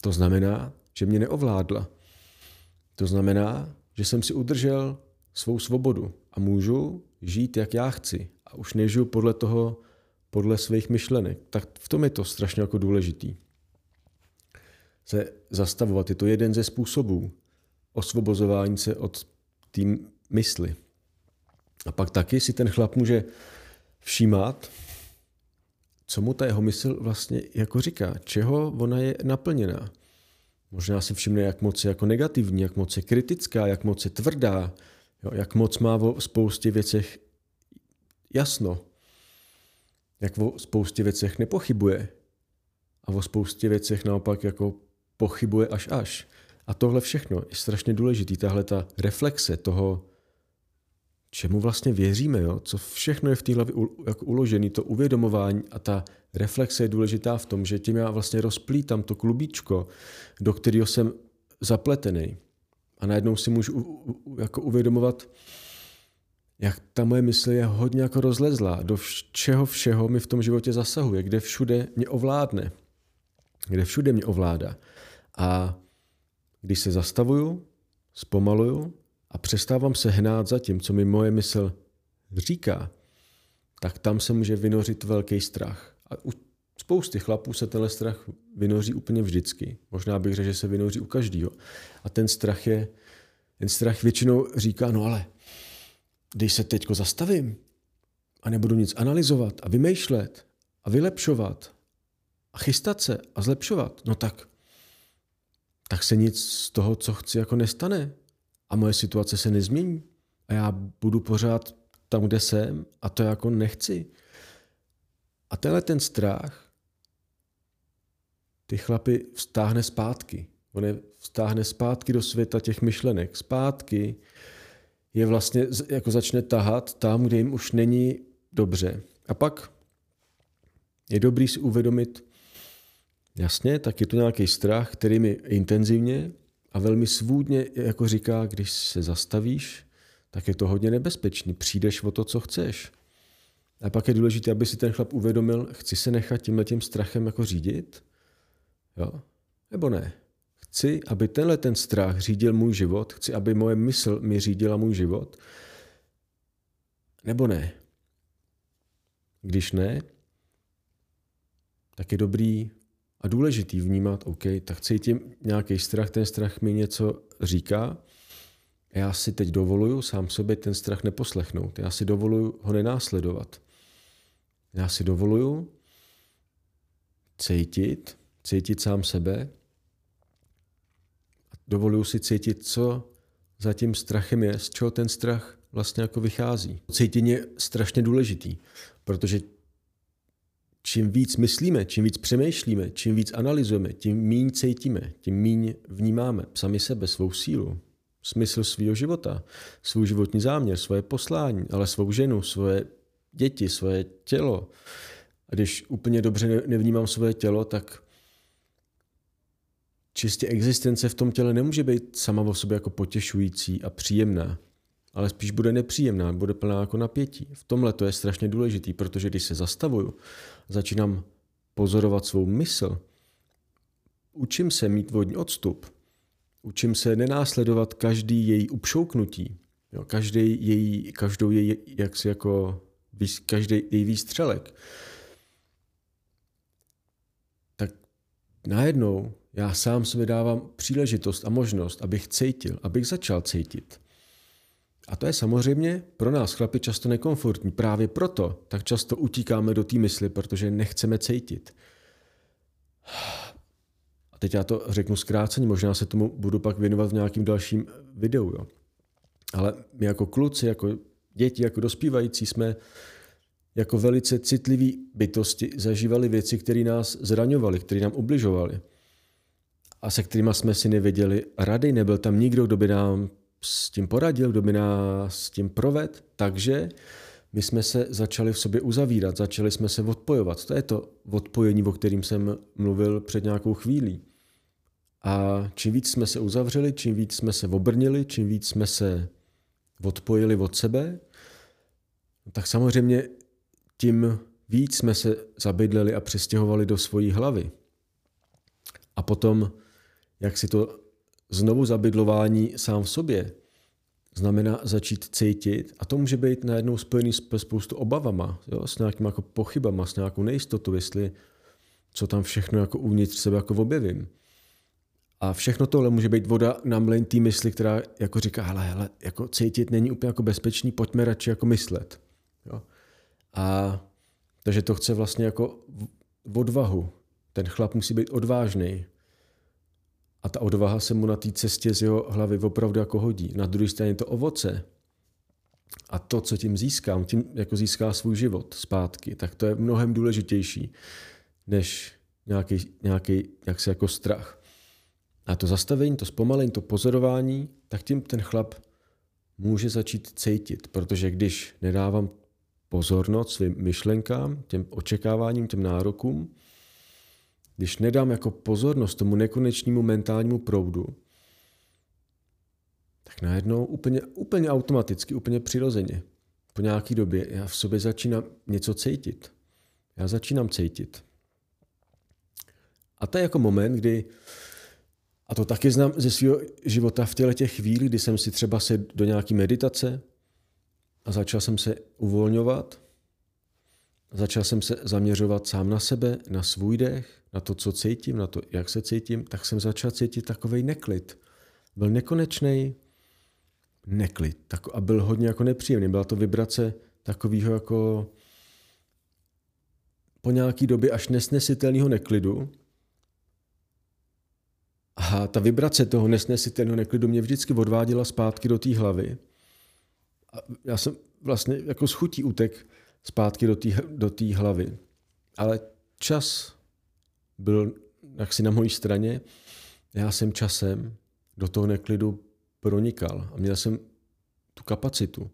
To znamená, že mě neovládla. To znamená, že jsem si udržel svou svobodu a můžu žít, jak já chci. A už nežiju podle toho, podle svých myšlenek. Tak v tom je to strašně jako důležitý. Se zastavovat je to jeden ze způsobů, osvobozování se od té mysli. A pak taky si ten chlap může všímat, co mu ta jeho mysl vlastně jako říká, čeho ona je naplněná. Možná si všimne, jak moc je jako negativní, jak moc je kritická, jak moc je tvrdá, jo, jak moc má o spoustě věcech jasno, jak o spoustě věcech nepochybuje a o spoustě věcech naopak jako pochybuje až až. A tohle všechno je strašně důležitý, tahle ta reflexe toho, čemu vlastně věříme, jo? co všechno je v té hlavě jako uložené, to uvědomování a ta reflexe je důležitá v tom, že tím já vlastně rozplítám to klubíčko, do kterého jsem zapletený. A najednou si můžu jako uvědomovat, jak ta moje mysl je hodně jako rozlezlá, do čeho všeho mi v tom životě zasahuje, kde všude mě ovládne, kde všude mě ovládá. A když se zastavuju, zpomaluju a přestávám se hnát za tím, co mi moje mysl říká, tak tam se může vynořit velký strach. A u spousty chlapů se tenhle strach vynoří úplně vždycky. Možná bych řekl, že se vynoří u každého. A ten strach je, ten strach většinou říká, no ale když se teďko zastavím a nebudu nic analyzovat a vymýšlet a vylepšovat a chystat se a zlepšovat, no tak, tak se nic z toho, co chci, jako nestane. A moje situace se nezmění. A já budu pořád tam, kde jsem a to jako nechci. A tenhle ten strach ty chlapy vstáhne zpátky. On je vstáhne zpátky do světa těch myšlenek. Zpátky je vlastně jako začne tahat tam, kde jim už není dobře. A pak je dobrý si uvědomit, jasně, tak je to nějaký strach, který mi intenzivně a velmi svůdně jako říká, když se zastavíš, tak je to hodně nebezpečný. Přijdeš o to, co chceš. A pak je důležité, aby si ten chlap uvědomil, chci se nechat tímhle tím strachem jako řídit, jo? nebo ne. Chci, aby tenhle ten strach řídil můj život, chci, aby moje mysl mi řídila můj život, nebo ne. Když ne, tak je dobrý a důležitý vnímat, OK, tak cítím nějaký strach, ten strach mi něco říká, já si teď dovoluju sám sobě ten strach neposlechnout. Já si dovoluju ho nenásledovat. Já si dovoluju cítit, cítit sám sebe. Dovoluju si cítit, co za tím strachem je, z čeho ten strach vlastně jako vychází. Cítění je strašně důležitý, protože čím víc myslíme, čím víc přemýšlíme, čím víc analyzujeme, tím méně cítíme, tím méně vnímáme sami sebe, svou sílu, smysl svého života, svůj životní záměr, svoje poslání, ale svou ženu, svoje děti, svoje tělo. A když úplně dobře nevnímám svoje tělo, tak čistě existence v tom těle nemůže být sama o sobě jako potěšující a příjemná, ale spíš bude nepříjemná, bude plná jako napětí. V tomhle to je strašně důležitý, protože když se zastavuju, začínám pozorovat svou mysl, učím se mít vodní odstup, učím se nenásledovat každý její upšouknutí, jo, každý její, každou její, jak si jako, každý její výstřelek. Tak najednou já sám si dávám příležitost a možnost, abych cítil, abych začal cítit. A to je samozřejmě pro nás chlapi často nekomfortní. Právě proto tak často utíkáme do té mysli, protože nechceme cítit. A teď já to řeknu zkráceně, možná se tomu budu pak věnovat v nějakým dalším videu. Jo. Ale my jako kluci, jako děti, jako dospívající jsme jako velice citliví bytosti zažívali věci, které nás zraňovaly, které nám ubližovaly a se kterými jsme si nevěděli rady. Nebyl tam nikdo, kdo by nám s tím poradil, kdo by nás s tím proved, takže my jsme se začali v sobě uzavírat, začali jsme se odpojovat. To je to odpojení, o kterým jsem mluvil před nějakou chvílí. A čím víc jsme se uzavřeli, čím víc jsme se obrnili, čím víc jsme se odpojili od sebe, tak samozřejmě tím víc jsme se zabydleli a přestěhovali do svojí hlavy. A potom, jak si to znovu zabydlování sám v sobě znamená začít cítit a to může být najednou spojený s spoustu obavama, jo, s nějakými jako pochybama, s nějakou nejistotou, jestli co tam všechno jako uvnitř sebe jako objevím. A všechno tohle může být voda na mlin té mysli, která jako říká, hele, hele, jako cítit není úplně jako bezpečný, pojďme radši jako myslet. Jo? A takže to chce vlastně jako odvahu. Ten chlap musí být odvážný. A ta odvaha se mu na té cestě z jeho hlavy opravdu jako hodí. Na druhé straně to ovoce a to, co tím získám, tím jako získá svůj život zpátky, tak to je mnohem důležitější než nějaký, nějaký jak se jako strach. A to zastavení, to zpomalení, to pozorování, tak tím ten chlap může začít cítit, protože když nedávám pozornost svým myšlenkám, těm očekáváním, těm nárokům, když nedám jako pozornost tomu nekonečnému mentálnímu proudu, tak najednou úplně, úplně automaticky, úplně přirozeně, po nějaké době já v sobě začínám něco cítit. Já začínám cítit. A to je jako moment, kdy, a to taky znám ze svého života v těle těch chvíli, kdy jsem si třeba se do nějaké meditace a začal jsem se uvolňovat, začal jsem se zaměřovat sám na sebe, na svůj dech, na to, co cítím, na to, jak se cítím, tak jsem začal cítit takový neklid. Byl nekonečný neklid tak, a byl hodně jako nepříjemný. Byla to vibrace takového jako po nějaký době až nesnesitelného neklidu. A ta vibrace toho nesnesitelného neklidu mě vždycky odváděla zpátky do té hlavy. A já jsem vlastně jako schutí utek zpátky do té do hlavy. Ale čas byl jaksi na mojí straně. Já jsem časem do toho neklidu pronikal a měl jsem tu kapacitu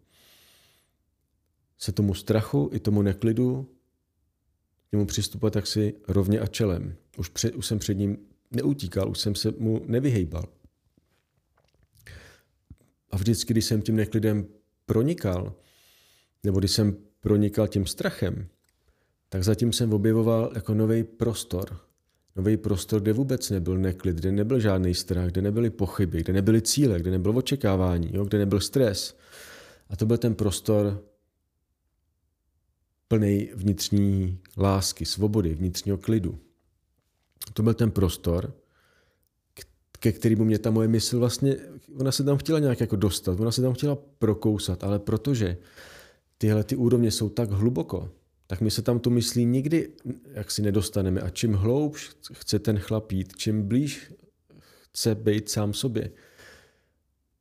se tomu strachu i tomu neklidu k němu přistupovat tak si rovně a čelem. Už, před, už jsem před ním neutíkal, už jsem se mu nevyhejbal. A vždycky, když jsem tím neklidem pronikal, nebo když jsem pronikal tím strachem, tak zatím jsem objevoval jako nový prostor. Nový prostor, kde vůbec nebyl neklid, kde nebyl žádný strach, kde nebyly pochyby, kde nebyly cíle, kde nebylo očekávání, jo, kde nebyl stres. A to byl ten prostor plný vnitřní lásky, svobody, vnitřního klidu. To byl ten prostor, ke kterému mě ta moje mysl vlastně, ona se tam chtěla nějak jako dostat, ona se tam chtěla prokousat, ale protože tyhle ty úrovně jsou tak hluboko, tak my se tam tu myslí nikdy jak si nedostaneme. A čím hloubš chce ten chlap jít, čím blíž chce být sám sobě,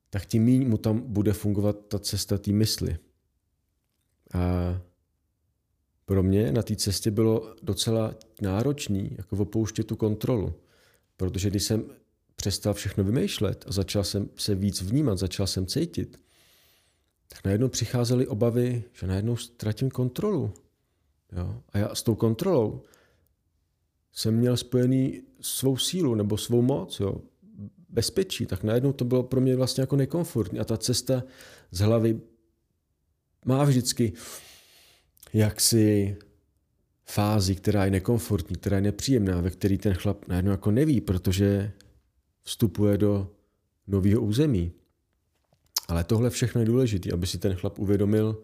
tak tím méně mu tam bude fungovat ta cesta té mysli. A pro mě na té cestě bylo docela náročný jako opouštět tu kontrolu. Protože když jsem přestal všechno vymýšlet a začal jsem se víc vnímat, začal jsem cítit, tak najednou přicházely obavy, že najednou ztratím kontrolu. Jo? A já s tou kontrolou jsem měl spojený svou sílu nebo svou moc, jo? bezpečí, tak najednou to bylo pro mě vlastně jako nekomfortní. A ta cesta z hlavy má vždycky jaksi fázi, která je nekomfortní, která je nepříjemná, ve který ten chlap najednou jako neví, protože vstupuje do nového území. Ale tohle všechno je důležité, aby si ten chlap uvědomil,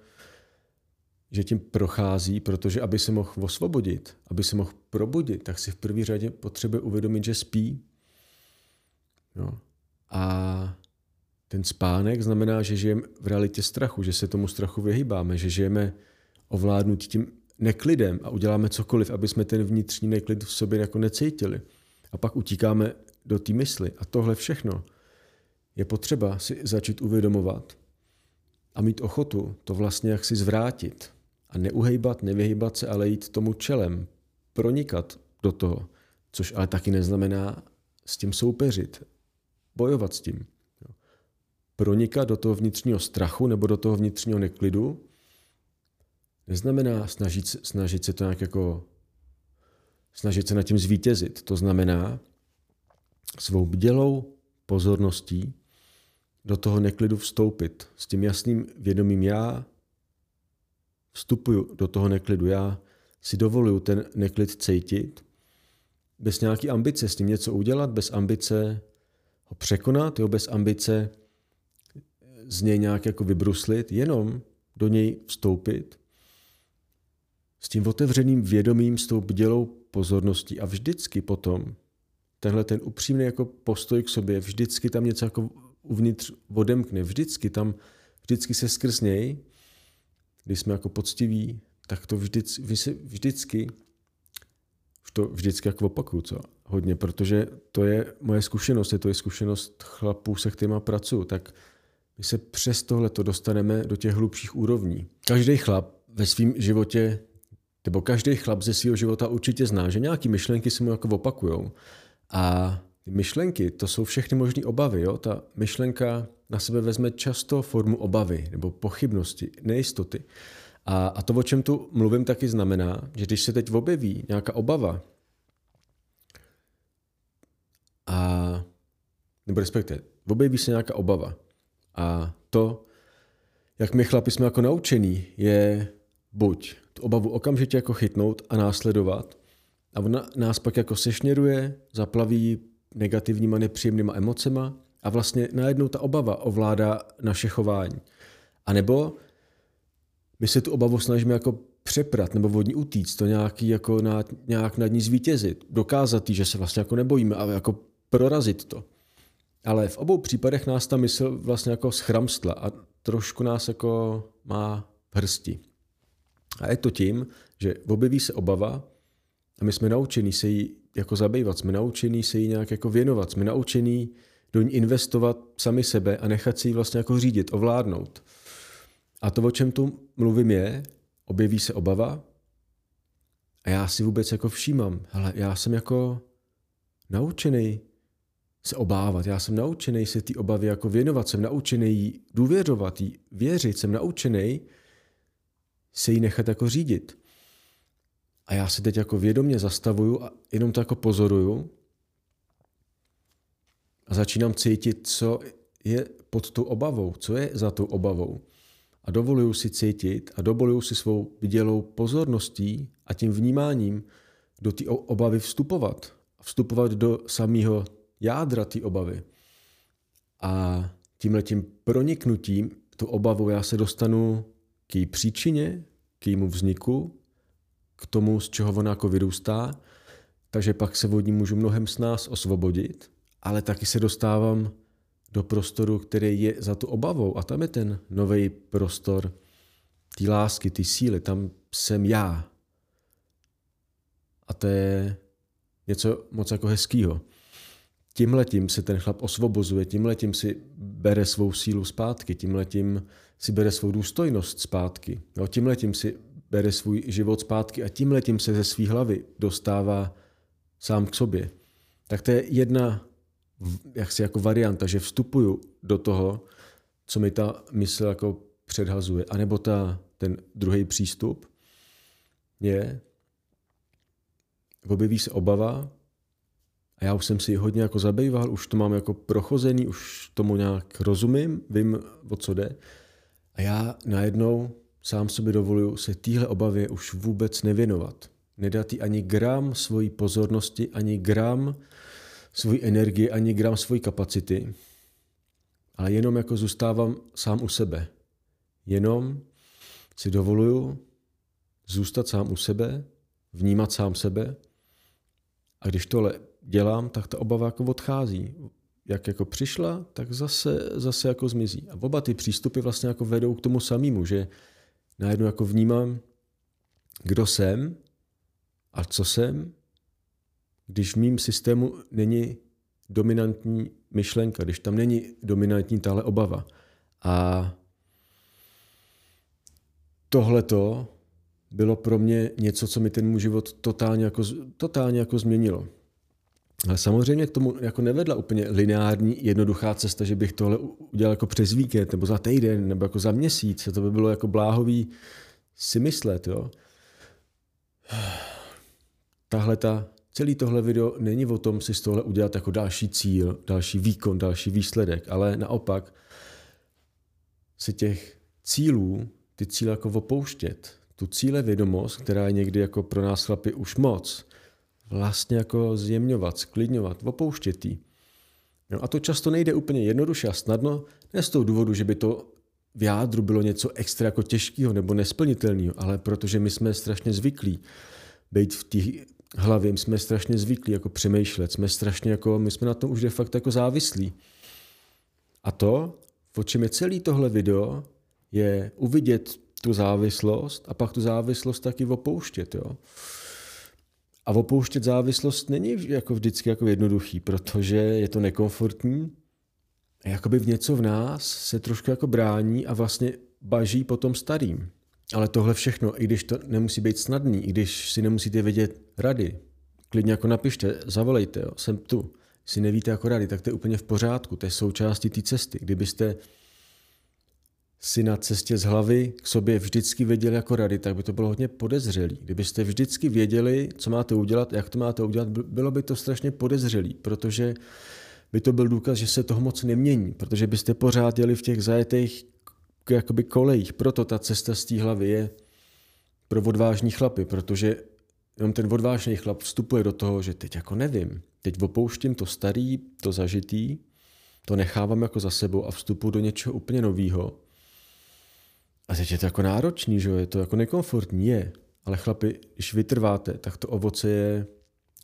že tím prochází, protože aby se mohl osvobodit, aby se mohl probudit, tak si v první řadě potřebuje uvědomit, že spí. Jo. A ten spánek znamená, že žijeme v realitě strachu, že se tomu strachu vyhýbáme, že žijeme ovládnutí tím neklidem a uděláme cokoliv, aby jsme ten vnitřní neklid v sobě jako necítili. A pak utíkáme do té mysli. A tohle všechno je potřeba si začít uvědomovat a mít ochotu to vlastně jak si zvrátit. A neuhejbat, nevyhejbat se, ale jít tomu čelem, pronikat do toho, což ale taky neznamená s tím soupeřit, bojovat s tím. Pronikat do toho vnitřního strachu nebo do toho vnitřního neklidu neznamená snažit, snažit se to nějak jako snažit se nad tím zvítězit. To znamená svou bdělou pozorností do toho neklidu vstoupit. S tím jasným vědomím já vstupuju do toho neklidu. Já si dovoluju ten neklid cítit bez nějaký ambice s tím něco udělat, bez ambice ho překonat, jo, bez ambice z něj nějak jako vybruslit, jenom do něj vstoupit s tím otevřeným vědomím, s tou bdělou pozorností a vždycky potom tenhle ten upřímný jako postoj k sobě, vždycky tam něco jako uvnitř odemkne, vždycky tam, vždycky se skrz něj, když jsme jako poctiví, tak to vždycky, vždycky to vždycky jako opakuju, co? Hodně, protože to je moje zkušenost, je to je zkušenost chlapů, se kterými pracuju, tak my se přes tohle to dostaneme do těch hlubších úrovní. Každý chlap ve svém životě, nebo každý chlap ze svého života určitě zná, že nějaké myšlenky se mu jako opakujou. A myšlenky, to jsou všechny možné obavy. Jo? Ta myšlenka na sebe vezme často formu obavy nebo pochybnosti, nejistoty. A, a to, o čem tu mluvím, taky znamená, že když se teď objeví nějaká obava, a, nebo respektive, objeví se nějaká obava a to, jak my chlapi jsme jako naučení, je buď tu obavu okamžitě jako chytnout a následovat a ona nás pak jako sešněruje, zaplaví negativníma, nepříjemnýma emocema a vlastně najednou ta obava ovládá naše chování. A nebo my se tu obavu snažíme jako přeprat nebo vodní utíct, to nějaký jako na, nějak nad ní zvítězit, dokázat jí, že se vlastně jako nebojíme, ale jako prorazit to. Ale v obou případech nás ta mysl vlastně jako schramstla a trošku nás jako má v hrsti. A je to tím, že objeví se obava a my jsme naučení se jí jako zabývat, jsme naučení se jí nějak jako věnovat, jsme naučení do ní investovat sami sebe a nechat si ji vlastně jako řídit, ovládnout. A to, o čem tu mluvím, je, objeví se obava a já si vůbec jako všímám, hele, já jsem jako naučený se obávat, já jsem naučený se té obavy jako věnovat, jsem naučený jí důvěřovat, jí věřit, jsem naučený se jí nechat jako řídit. A já se teď jako vědomě zastavuju a jenom to jako pozoruju a začínám cítit, co je pod tu obavou, co je za tou obavou. A dovoluju si cítit a dovoluju si svou vidělou pozorností a tím vnímáním do té obavy vstupovat. Vstupovat do samého jádra té obavy. A tímhletím proniknutím tu obavu já se dostanu k její příčině, k jejímu vzniku, k tomu, z čeho ona jako vyrůstá, takže pak se od ní můžu mnohem s nás osvobodit, ale taky se dostávám do prostoru, který je za tu obavou a tam je ten nový prostor té lásky, té síly, tam jsem já. A to je něco moc jako hezkýho. Tímhletím se ten chlap osvobozuje, tímhletím si bere svou sílu zpátky, tímhletím si bere svou důstojnost zpátky, jo, tímhletím si bere svůj život zpátky a tímhletím se ze své hlavy dostává sám k sobě. Tak to je jedna jak si jako varianta, že vstupuju do toho, co mi ta mysl jako předhazuje. A nebo ta, ten druhý přístup je, objeví se obava a já už jsem si hodně jako zabýval, už to mám jako prochozený, už tomu nějak rozumím, vím, o co jde. A já najednou sám sobě dovoluju se téhle obavě už vůbec nevěnovat. Nedat jí ani gram svojí pozornosti, ani gram svoji energii, ani gram svoji kapacity, ale jenom jako zůstávám sám u sebe. Jenom si dovoluju zůstat sám u sebe, vnímat sám sebe a když tohle dělám, tak ta obava jako odchází. Jak jako přišla, tak zase, zase jako zmizí. A oba ty přístupy vlastně jako vedou k tomu samému, že najednou jako vnímám, kdo jsem a co jsem, když v mým systému není dominantní myšlenka, když tam není dominantní tahle obava. A tohleto bylo pro mě něco, co mi ten můj život totálně jako, totálně jako změnilo. Ale samozřejmě k tomu jako nevedla úplně lineární, jednoduchá cesta, že bych tohle udělal jako přes víkend, nebo za týden, nebo jako za měsíc. To by bylo jako bláhový si myslet, jo. [SIGHS] Tahle ta, celý tohle video není o tom si z tohle udělat jako další cíl, další výkon, další výsledek, ale naopak si těch cílů, ty cíle jako opouštět. Tu cíle vědomost, která je někdy jako pro nás chlapy už moc, vlastně jako zjemňovat, sklidňovat, opouštět jí. No a to často nejde úplně jednoduše a snadno, ne z toho důvodu, že by to v jádru bylo něco extra jako těžkého nebo nesplnitelného, ale protože my jsme strašně zvyklí být v té hlavě, my jsme strašně zvyklí jako přemýšlet, jsme strašně jako, my jsme na tom už de facto jako závislí. A to, o čem je celý tohle video, je uvidět tu závislost a pak tu závislost taky opouštět. Jo? A opouštět závislost není jako vždycky jako jednoduchý, protože je to nekomfortní jakoby v něco v nás se trošku jako brání a vlastně baží potom starým. Ale tohle všechno, i když to nemusí být snadný, i když si nemusíte vědět rady, klidně jako napište, zavolejte, jo, jsem tu. Si nevíte jako rady, tak to je úplně v pořádku, to je součástí té cesty. Kdybyste si na cestě z hlavy k sobě vždycky věděli jako rady, tak by to bylo hodně podezřelý. Kdybyste vždycky věděli, co máte udělat, jak to máte udělat, bylo by to strašně podezřelý, protože by to byl důkaz, že se toho moc nemění, protože byste pořád jeli v těch zajetých jakoby kolejích. Proto ta cesta z té hlavy je pro odvážní chlapy, protože jenom ten odvážný chlap vstupuje do toho, že teď jako nevím, teď opouštím to starý, to zažitý, to nechávám jako za sebou a vstupu do něčeho úplně nového. A teď je to jako náročný, že je to jako nekomfortní, je. Ale chlapi, když vytrváte, tak to ovoce je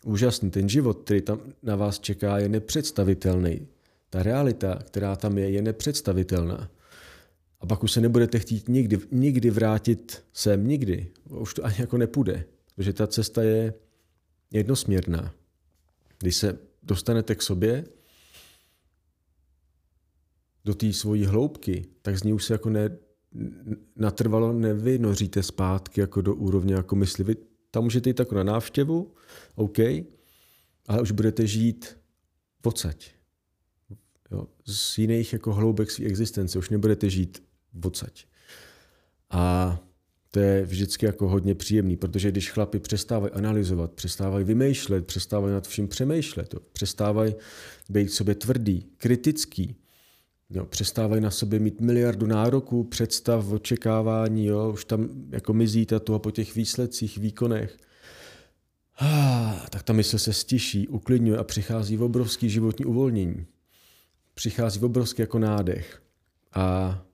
úžasný. Ten život, který tam na vás čeká, je nepředstavitelný. Ta realita, která tam je, je nepředstavitelná. A pak už se nebudete chtít nikdy, nikdy vrátit sem, nikdy. Už to ani jako nepůjde, protože ta cesta je jednosměrná. Když se dostanete k sobě, do té svojí hloubky, tak z ní už se jako ne, natrvalo nevynoříte zpátky jako do úrovně jako mysli. Vy tam můžete jít jako na návštěvu, OK, ale už budete žít odsaď. Jo, z jiných jako hloubek své existence. Už nebudete žít odsaď. A to je vždycky jako hodně příjemný, protože když chlapi přestávají analyzovat, přestávají vymýšlet, přestávají nad vším přemýšlet, jo, přestávají být sobě tvrdý, kritický, jo, přestávají na sobě mít miliardu nároků, představ, očekávání, jo, už tam jako mizí tato po těch výsledcích, výkonech, ah, tak ta mysl se stiší, uklidňuje a přichází v obrovský životní uvolnění. Přichází v obrovský jako nádech. A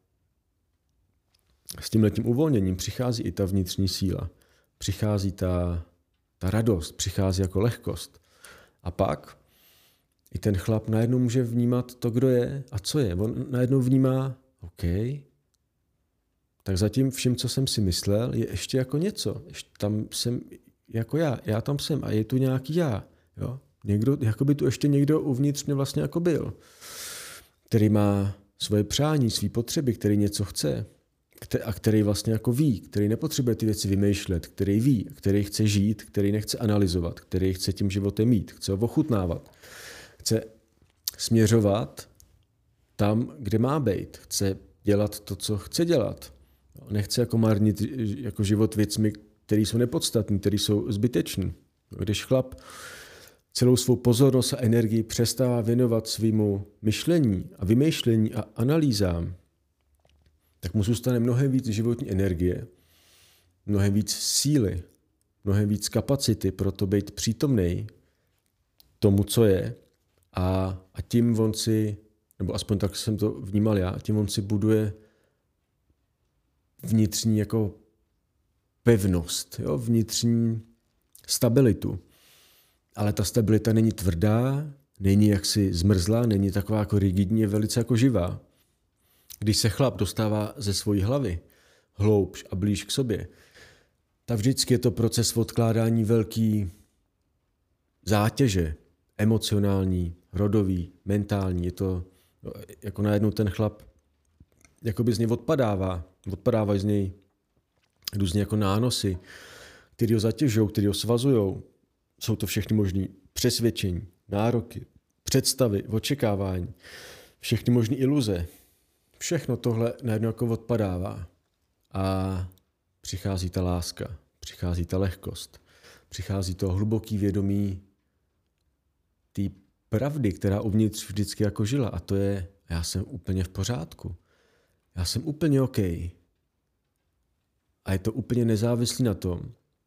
s tím letím uvolněním přichází i ta vnitřní síla. Přichází ta, ta radost, přichází jako lehkost. A pak i ten chlap najednou může vnímat to, kdo je a co je. On najednou vnímá, OK, tak zatím vším, co jsem si myslel, je ještě jako něco. Ještě tam jsem jako já, já tam jsem a je tu nějaký já. Jo? Někdo, jako by tu ještě někdo uvnitř mě vlastně jako byl, který má svoje přání, své potřeby, který něco chce a který vlastně jako ví, který nepotřebuje ty věci vymýšlet, který ví, který chce žít, který nechce analyzovat, který chce tím životem mít, chce ho ochutnávat, chce směřovat tam, kde má být, chce dělat to, co chce dělat. Nechce jako marnit jako život věcmi, které jsou nepodstatné, které jsou zbytečné. Když chlap celou svou pozornost a energii přestává věnovat svýmu myšlení a vymýšlení a analýzám, tak mu zůstane mnohem víc životní energie, mnohem víc síly, mnohem víc kapacity pro to být přítomný tomu, co je a, a tím on si, nebo aspoň tak jsem to vnímal já, tím on si buduje vnitřní jako pevnost, jo? vnitřní stabilitu. Ale ta stabilita není tvrdá, není jaksi zmrzlá, není taková jako rigidní, je velice jako živá. Když se chlap dostává ze svojí hlavy hloubš a blíž k sobě, tak vždycky je to proces odkládání velký zátěže, emocionální, rodový, mentální. Je to jako najednou ten chlap jakoby z něj odpadává. Odpadávají z něj různě jako nánosy, které ho zatěžují, které ho svazují. Jsou to všechny možné přesvědčení, nároky, představy, očekávání, všechny možné iluze, všechno tohle najednou jako odpadává a přichází ta láska, přichází ta lehkost, přichází to hluboký vědomí té pravdy, která uvnitř vždycky jako žila a to je, já jsem úplně v pořádku. Já jsem úplně OK. A je to úplně nezávislý na tom,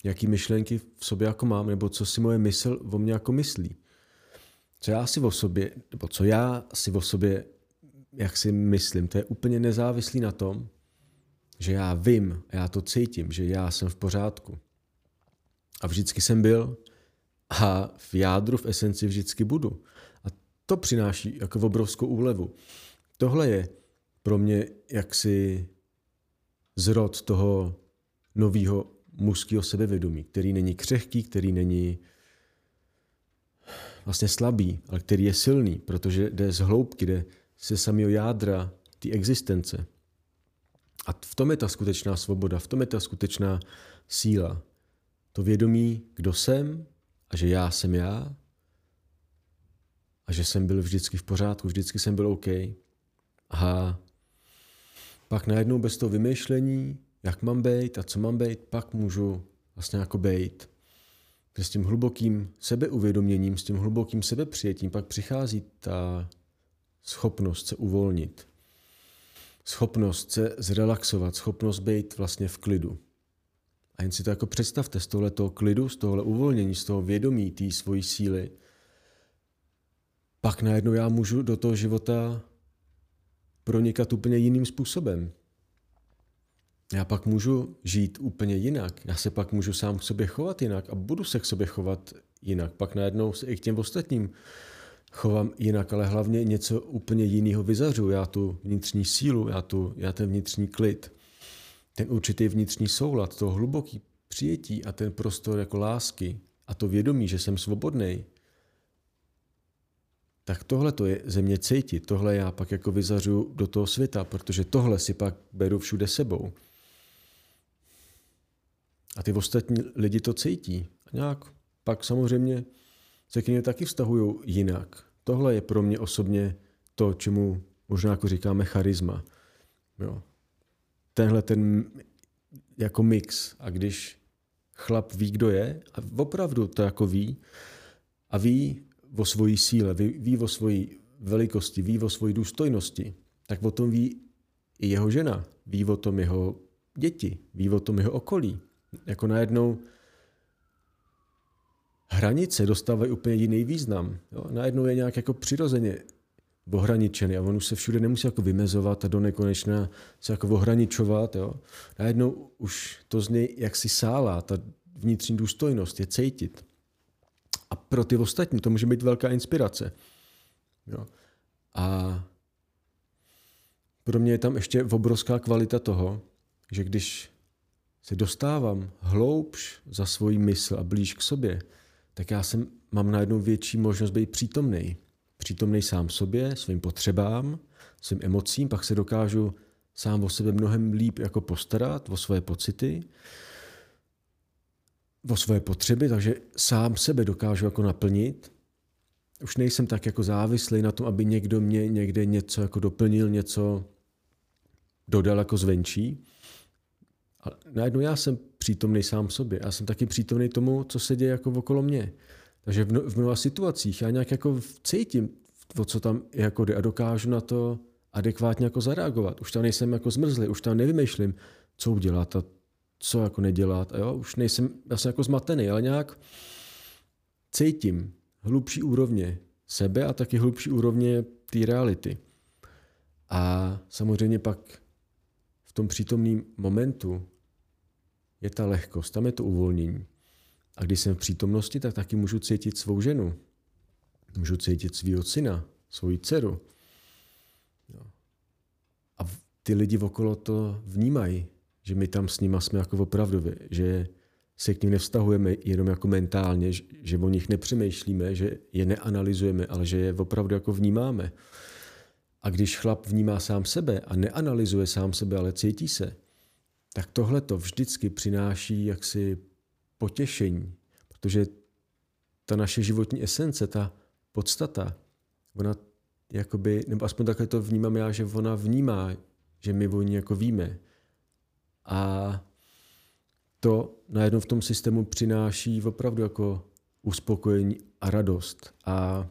jaký myšlenky v sobě jako mám, nebo co si moje mysl o mě jako myslí. Co já si o sobě, nebo co já si o sobě jak si myslím. To je úplně nezávislý na tom, že já vím, já to cítím, že já jsem v pořádku. A vždycky jsem byl a v jádru, v esenci vždycky budu. A to přináší jako obrovskou úlevu. Tohle je pro mě jaksi zrod toho nového mužského sebevědomí, který není křehký, který není vlastně slabý, ale který je silný, protože jde z hloubky, jde ze samého jádra té existence. A v tom je ta skutečná svoboda, v tom je ta skutečná síla. To vědomí, kdo jsem a že já jsem já a že jsem byl vždycky v pořádku, vždycky jsem byl OK. A pak najednou bez toho vymýšlení, jak mám být a co mám být, pak můžu vlastně jako být. S tím hlubokým sebeuvědoměním, s tím hlubokým sebepřijetím pak přichází ta schopnost se uvolnit. Schopnost se zrelaxovat, schopnost být vlastně v klidu. A jen si to jako představte z tohoto klidu, z tohohle uvolnění, z toho vědomí té svojí síly. Pak najednou já můžu do toho života pronikat úplně jiným způsobem. Já pak můžu žít úplně jinak. Já se pak můžu sám k sobě chovat jinak a budu se k sobě chovat jinak. Pak najednou se i k těm ostatním chovám jinak, ale hlavně něco úplně jiného vyzařu. Já tu vnitřní sílu, já, tu, já ten vnitřní klid, ten určitý vnitřní soulad, to hluboký přijetí a ten prostor jako lásky a to vědomí, že jsem svobodný, tak tohle to je země cítit, tohle já pak jako vyzařu do toho světa, protože tohle si pak beru všude sebou. A ty ostatní lidi to cítí. A nějak pak samozřejmě se k ně taky vztahují jinak. Tohle je pro mě osobně to, čemu možná jako říkáme charisma. Jo. Tenhle ten jako mix. A když chlap ví, kdo je, a opravdu to jako ví, a ví o svojí síle, ví, ví o svojí velikosti, ví o svojí důstojnosti, tak o tom ví i jeho žena, ví o tom jeho děti, ví o tom jeho okolí. Jako najednou hranice dostávají úplně jiný význam. Jo? Najednou je nějak jako přirozeně ohraničený a on už se všude nemusí jako vymezovat a do nekonečna se jako ohraničovat. Jo? Najednou už to z něj jaksi sálá, ta vnitřní důstojnost je cítit. A pro ty ostatní to může být velká inspirace. Jo? A pro mě je tam ještě obrovská kvalita toho, že když se dostávám hloubš za svoji mysl a blíž k sobě, tak já jsem, mám najednou větší možnost být přítomný. Přítomný sám sobě, svým potřebám, svým emocím, pak se dokážu sám o sebe mnohem líp jako postarat, o svoje pocity, o svoje potřeby, takže sám sebe dokážu jako naplnit. Už nejsem tak jako závislý na tom, aby někdo mě někde něco jako doplnil, něco dodal jako zvenčí. A najednou já jsem přítomný sám sobě. Já jsem taky přítomný tomu, co se děje jako okolo mě. Takže v, v mnoha situacích já nějak jako cítím, o co tam jako jde a dokážu na to adekvátně jako zareagovat. Už tam nejsem jako zmrzlý, už tam nevymýšlím, co udělat a co jako nedělat. A jo, už nejsem, já jsem jako zmatený, ale nějak cítím hlubší úrovně sebe a taky hlubší úrovně té reality. A samozřejmě pak v tom přítomném momentu je ta lehkost, tam je to uvolnění. A když jsem v přítomnosti, tak taky můžu cítit svou ženu. Můžu cítit svého syna, svoji dceru. A ty lidi okolo to vnímají, že my tam s nima jsme jako opravdu, že se k ním nevztahujeme jenom jako mentálně, že o nich nepřemýšlíme, že je neanalyzujeme, ale že je opravdu jako vnímáme. A když chlap vnímá sám sebe a neanalyzuje sám sebe, ale cítí se, tak tohle to vždycky přináší jaksi potěšení, protože ta naše životní esence, ta podstata, ona jakoby, nebo aspoň takhle to vnímám já, že ona vnímá, že my o ní jako víme. A to najednou v tom systému přináší opravdu jako uspokojení a radost a,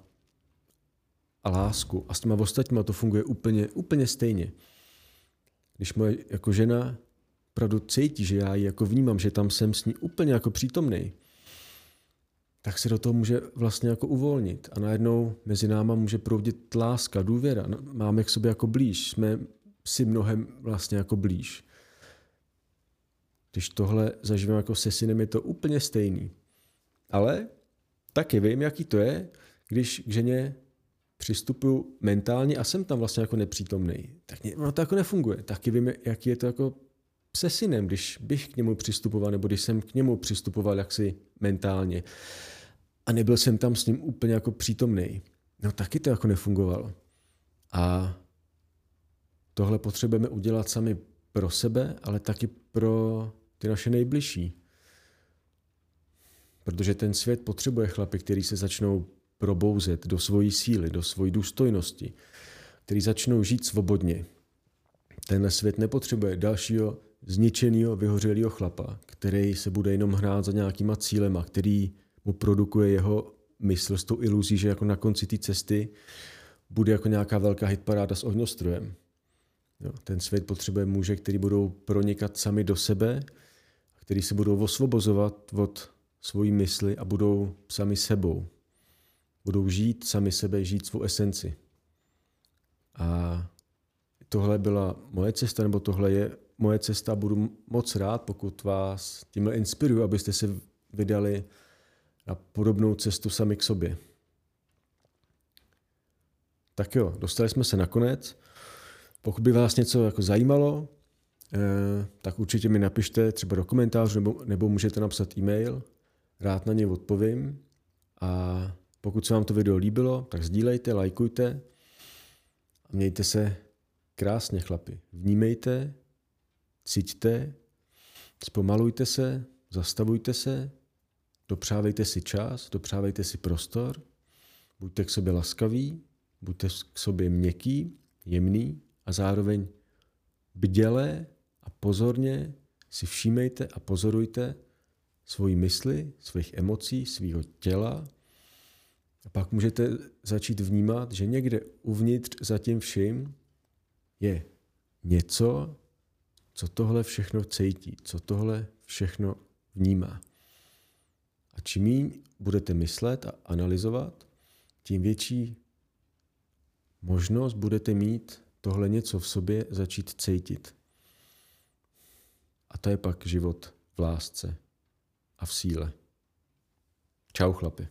a lásku. A s těma ostatníma to funguje úplně, úplně stejně. Když moje jako žena opravdu cítí, že já ji jako vnímám, že tam jsem s ní úplně jako přítomný, tak se do toho může vlastně jako uvolnit. A najednou mezi náma může proudit láska, důvěra. No, máme k sobě jako blíž, jsme si mnohem vlastně jako blíž. Když tohle zažívám jako se synem, je to úplně stejný. Ale taky vím, jaký to je, když k ženě přistupuju mentálně a jsem tam vlastně jako nepřítomný. Tak no to jako nefunguje. Taky vím, jaký je to jako se synem, když bych k němu přistupoval, nebo když jsem k němu přistupoval jaksi mentálně a nebyl jsem tam s ním úplně jako přítomný, no taky to jako nefungovalo. A tohle potřebujeme udělat sami pro sebe, ale taky pro ty naše nejbližší. Protože ten svět potřebuje chlapy, který se začnou probouzet do svojí síly, do svojí důstojnosti, který začnou žít svobodně, Tenhle svět nepotřebuje dalšího zničeného, vyhořelého chlapa, který se bude jenom hrát za nějakýma cílema, který mu produkuje jeho mysl s tou iluzí, že jako na konci té cesty bude jako nějaká velká hitparáda s ohňostrojem. Jo, ten svět potřebuje muže, který budou pronikat sami do sebe, který se budou osvobozovat od svojí mysli a budou sami sebou. Budou žít sami sebe, žít svou esenci. A tohle byla moje cesta, nebo tohle je moje cesta. Budu moc rád, pokud vás tímhle inspiruju, abyste se vydali na podobnou cestu sami k sobě. Tak jo, dostali jsme se nakonec. Pokud by vás něco jako zajímalo, eh, tak určitě mi napište třeba do komentářů nebo, nebo můžete napsat e-mail. Rád na ně odpovím. A pokud se vám to video líbilo, tak sdílejte, lajkujte a mějte se krásně, chlapi. Vnímejte, cíťte, zpomalujte se, zastavujte se, dopřávejte si čas, dopřávejte si prostor, buďte k sobě laskaví, buďte k sobě měkký, jemný a zároveň bdělé a pozorně si všímejte a pozorujte svoji mysli, svých emocí, svého těla. A pak můžete začít vnímat, že někde uvnitř za tím vším je něco, co tohle všechno cítí, co tohle všechno vnímá. A čím méně budete myslet a analyzovat, tím větší možnost budete mít tohle něco v sobě začít cítit. A to je pak život v lásce a v síle. Čau chlapi.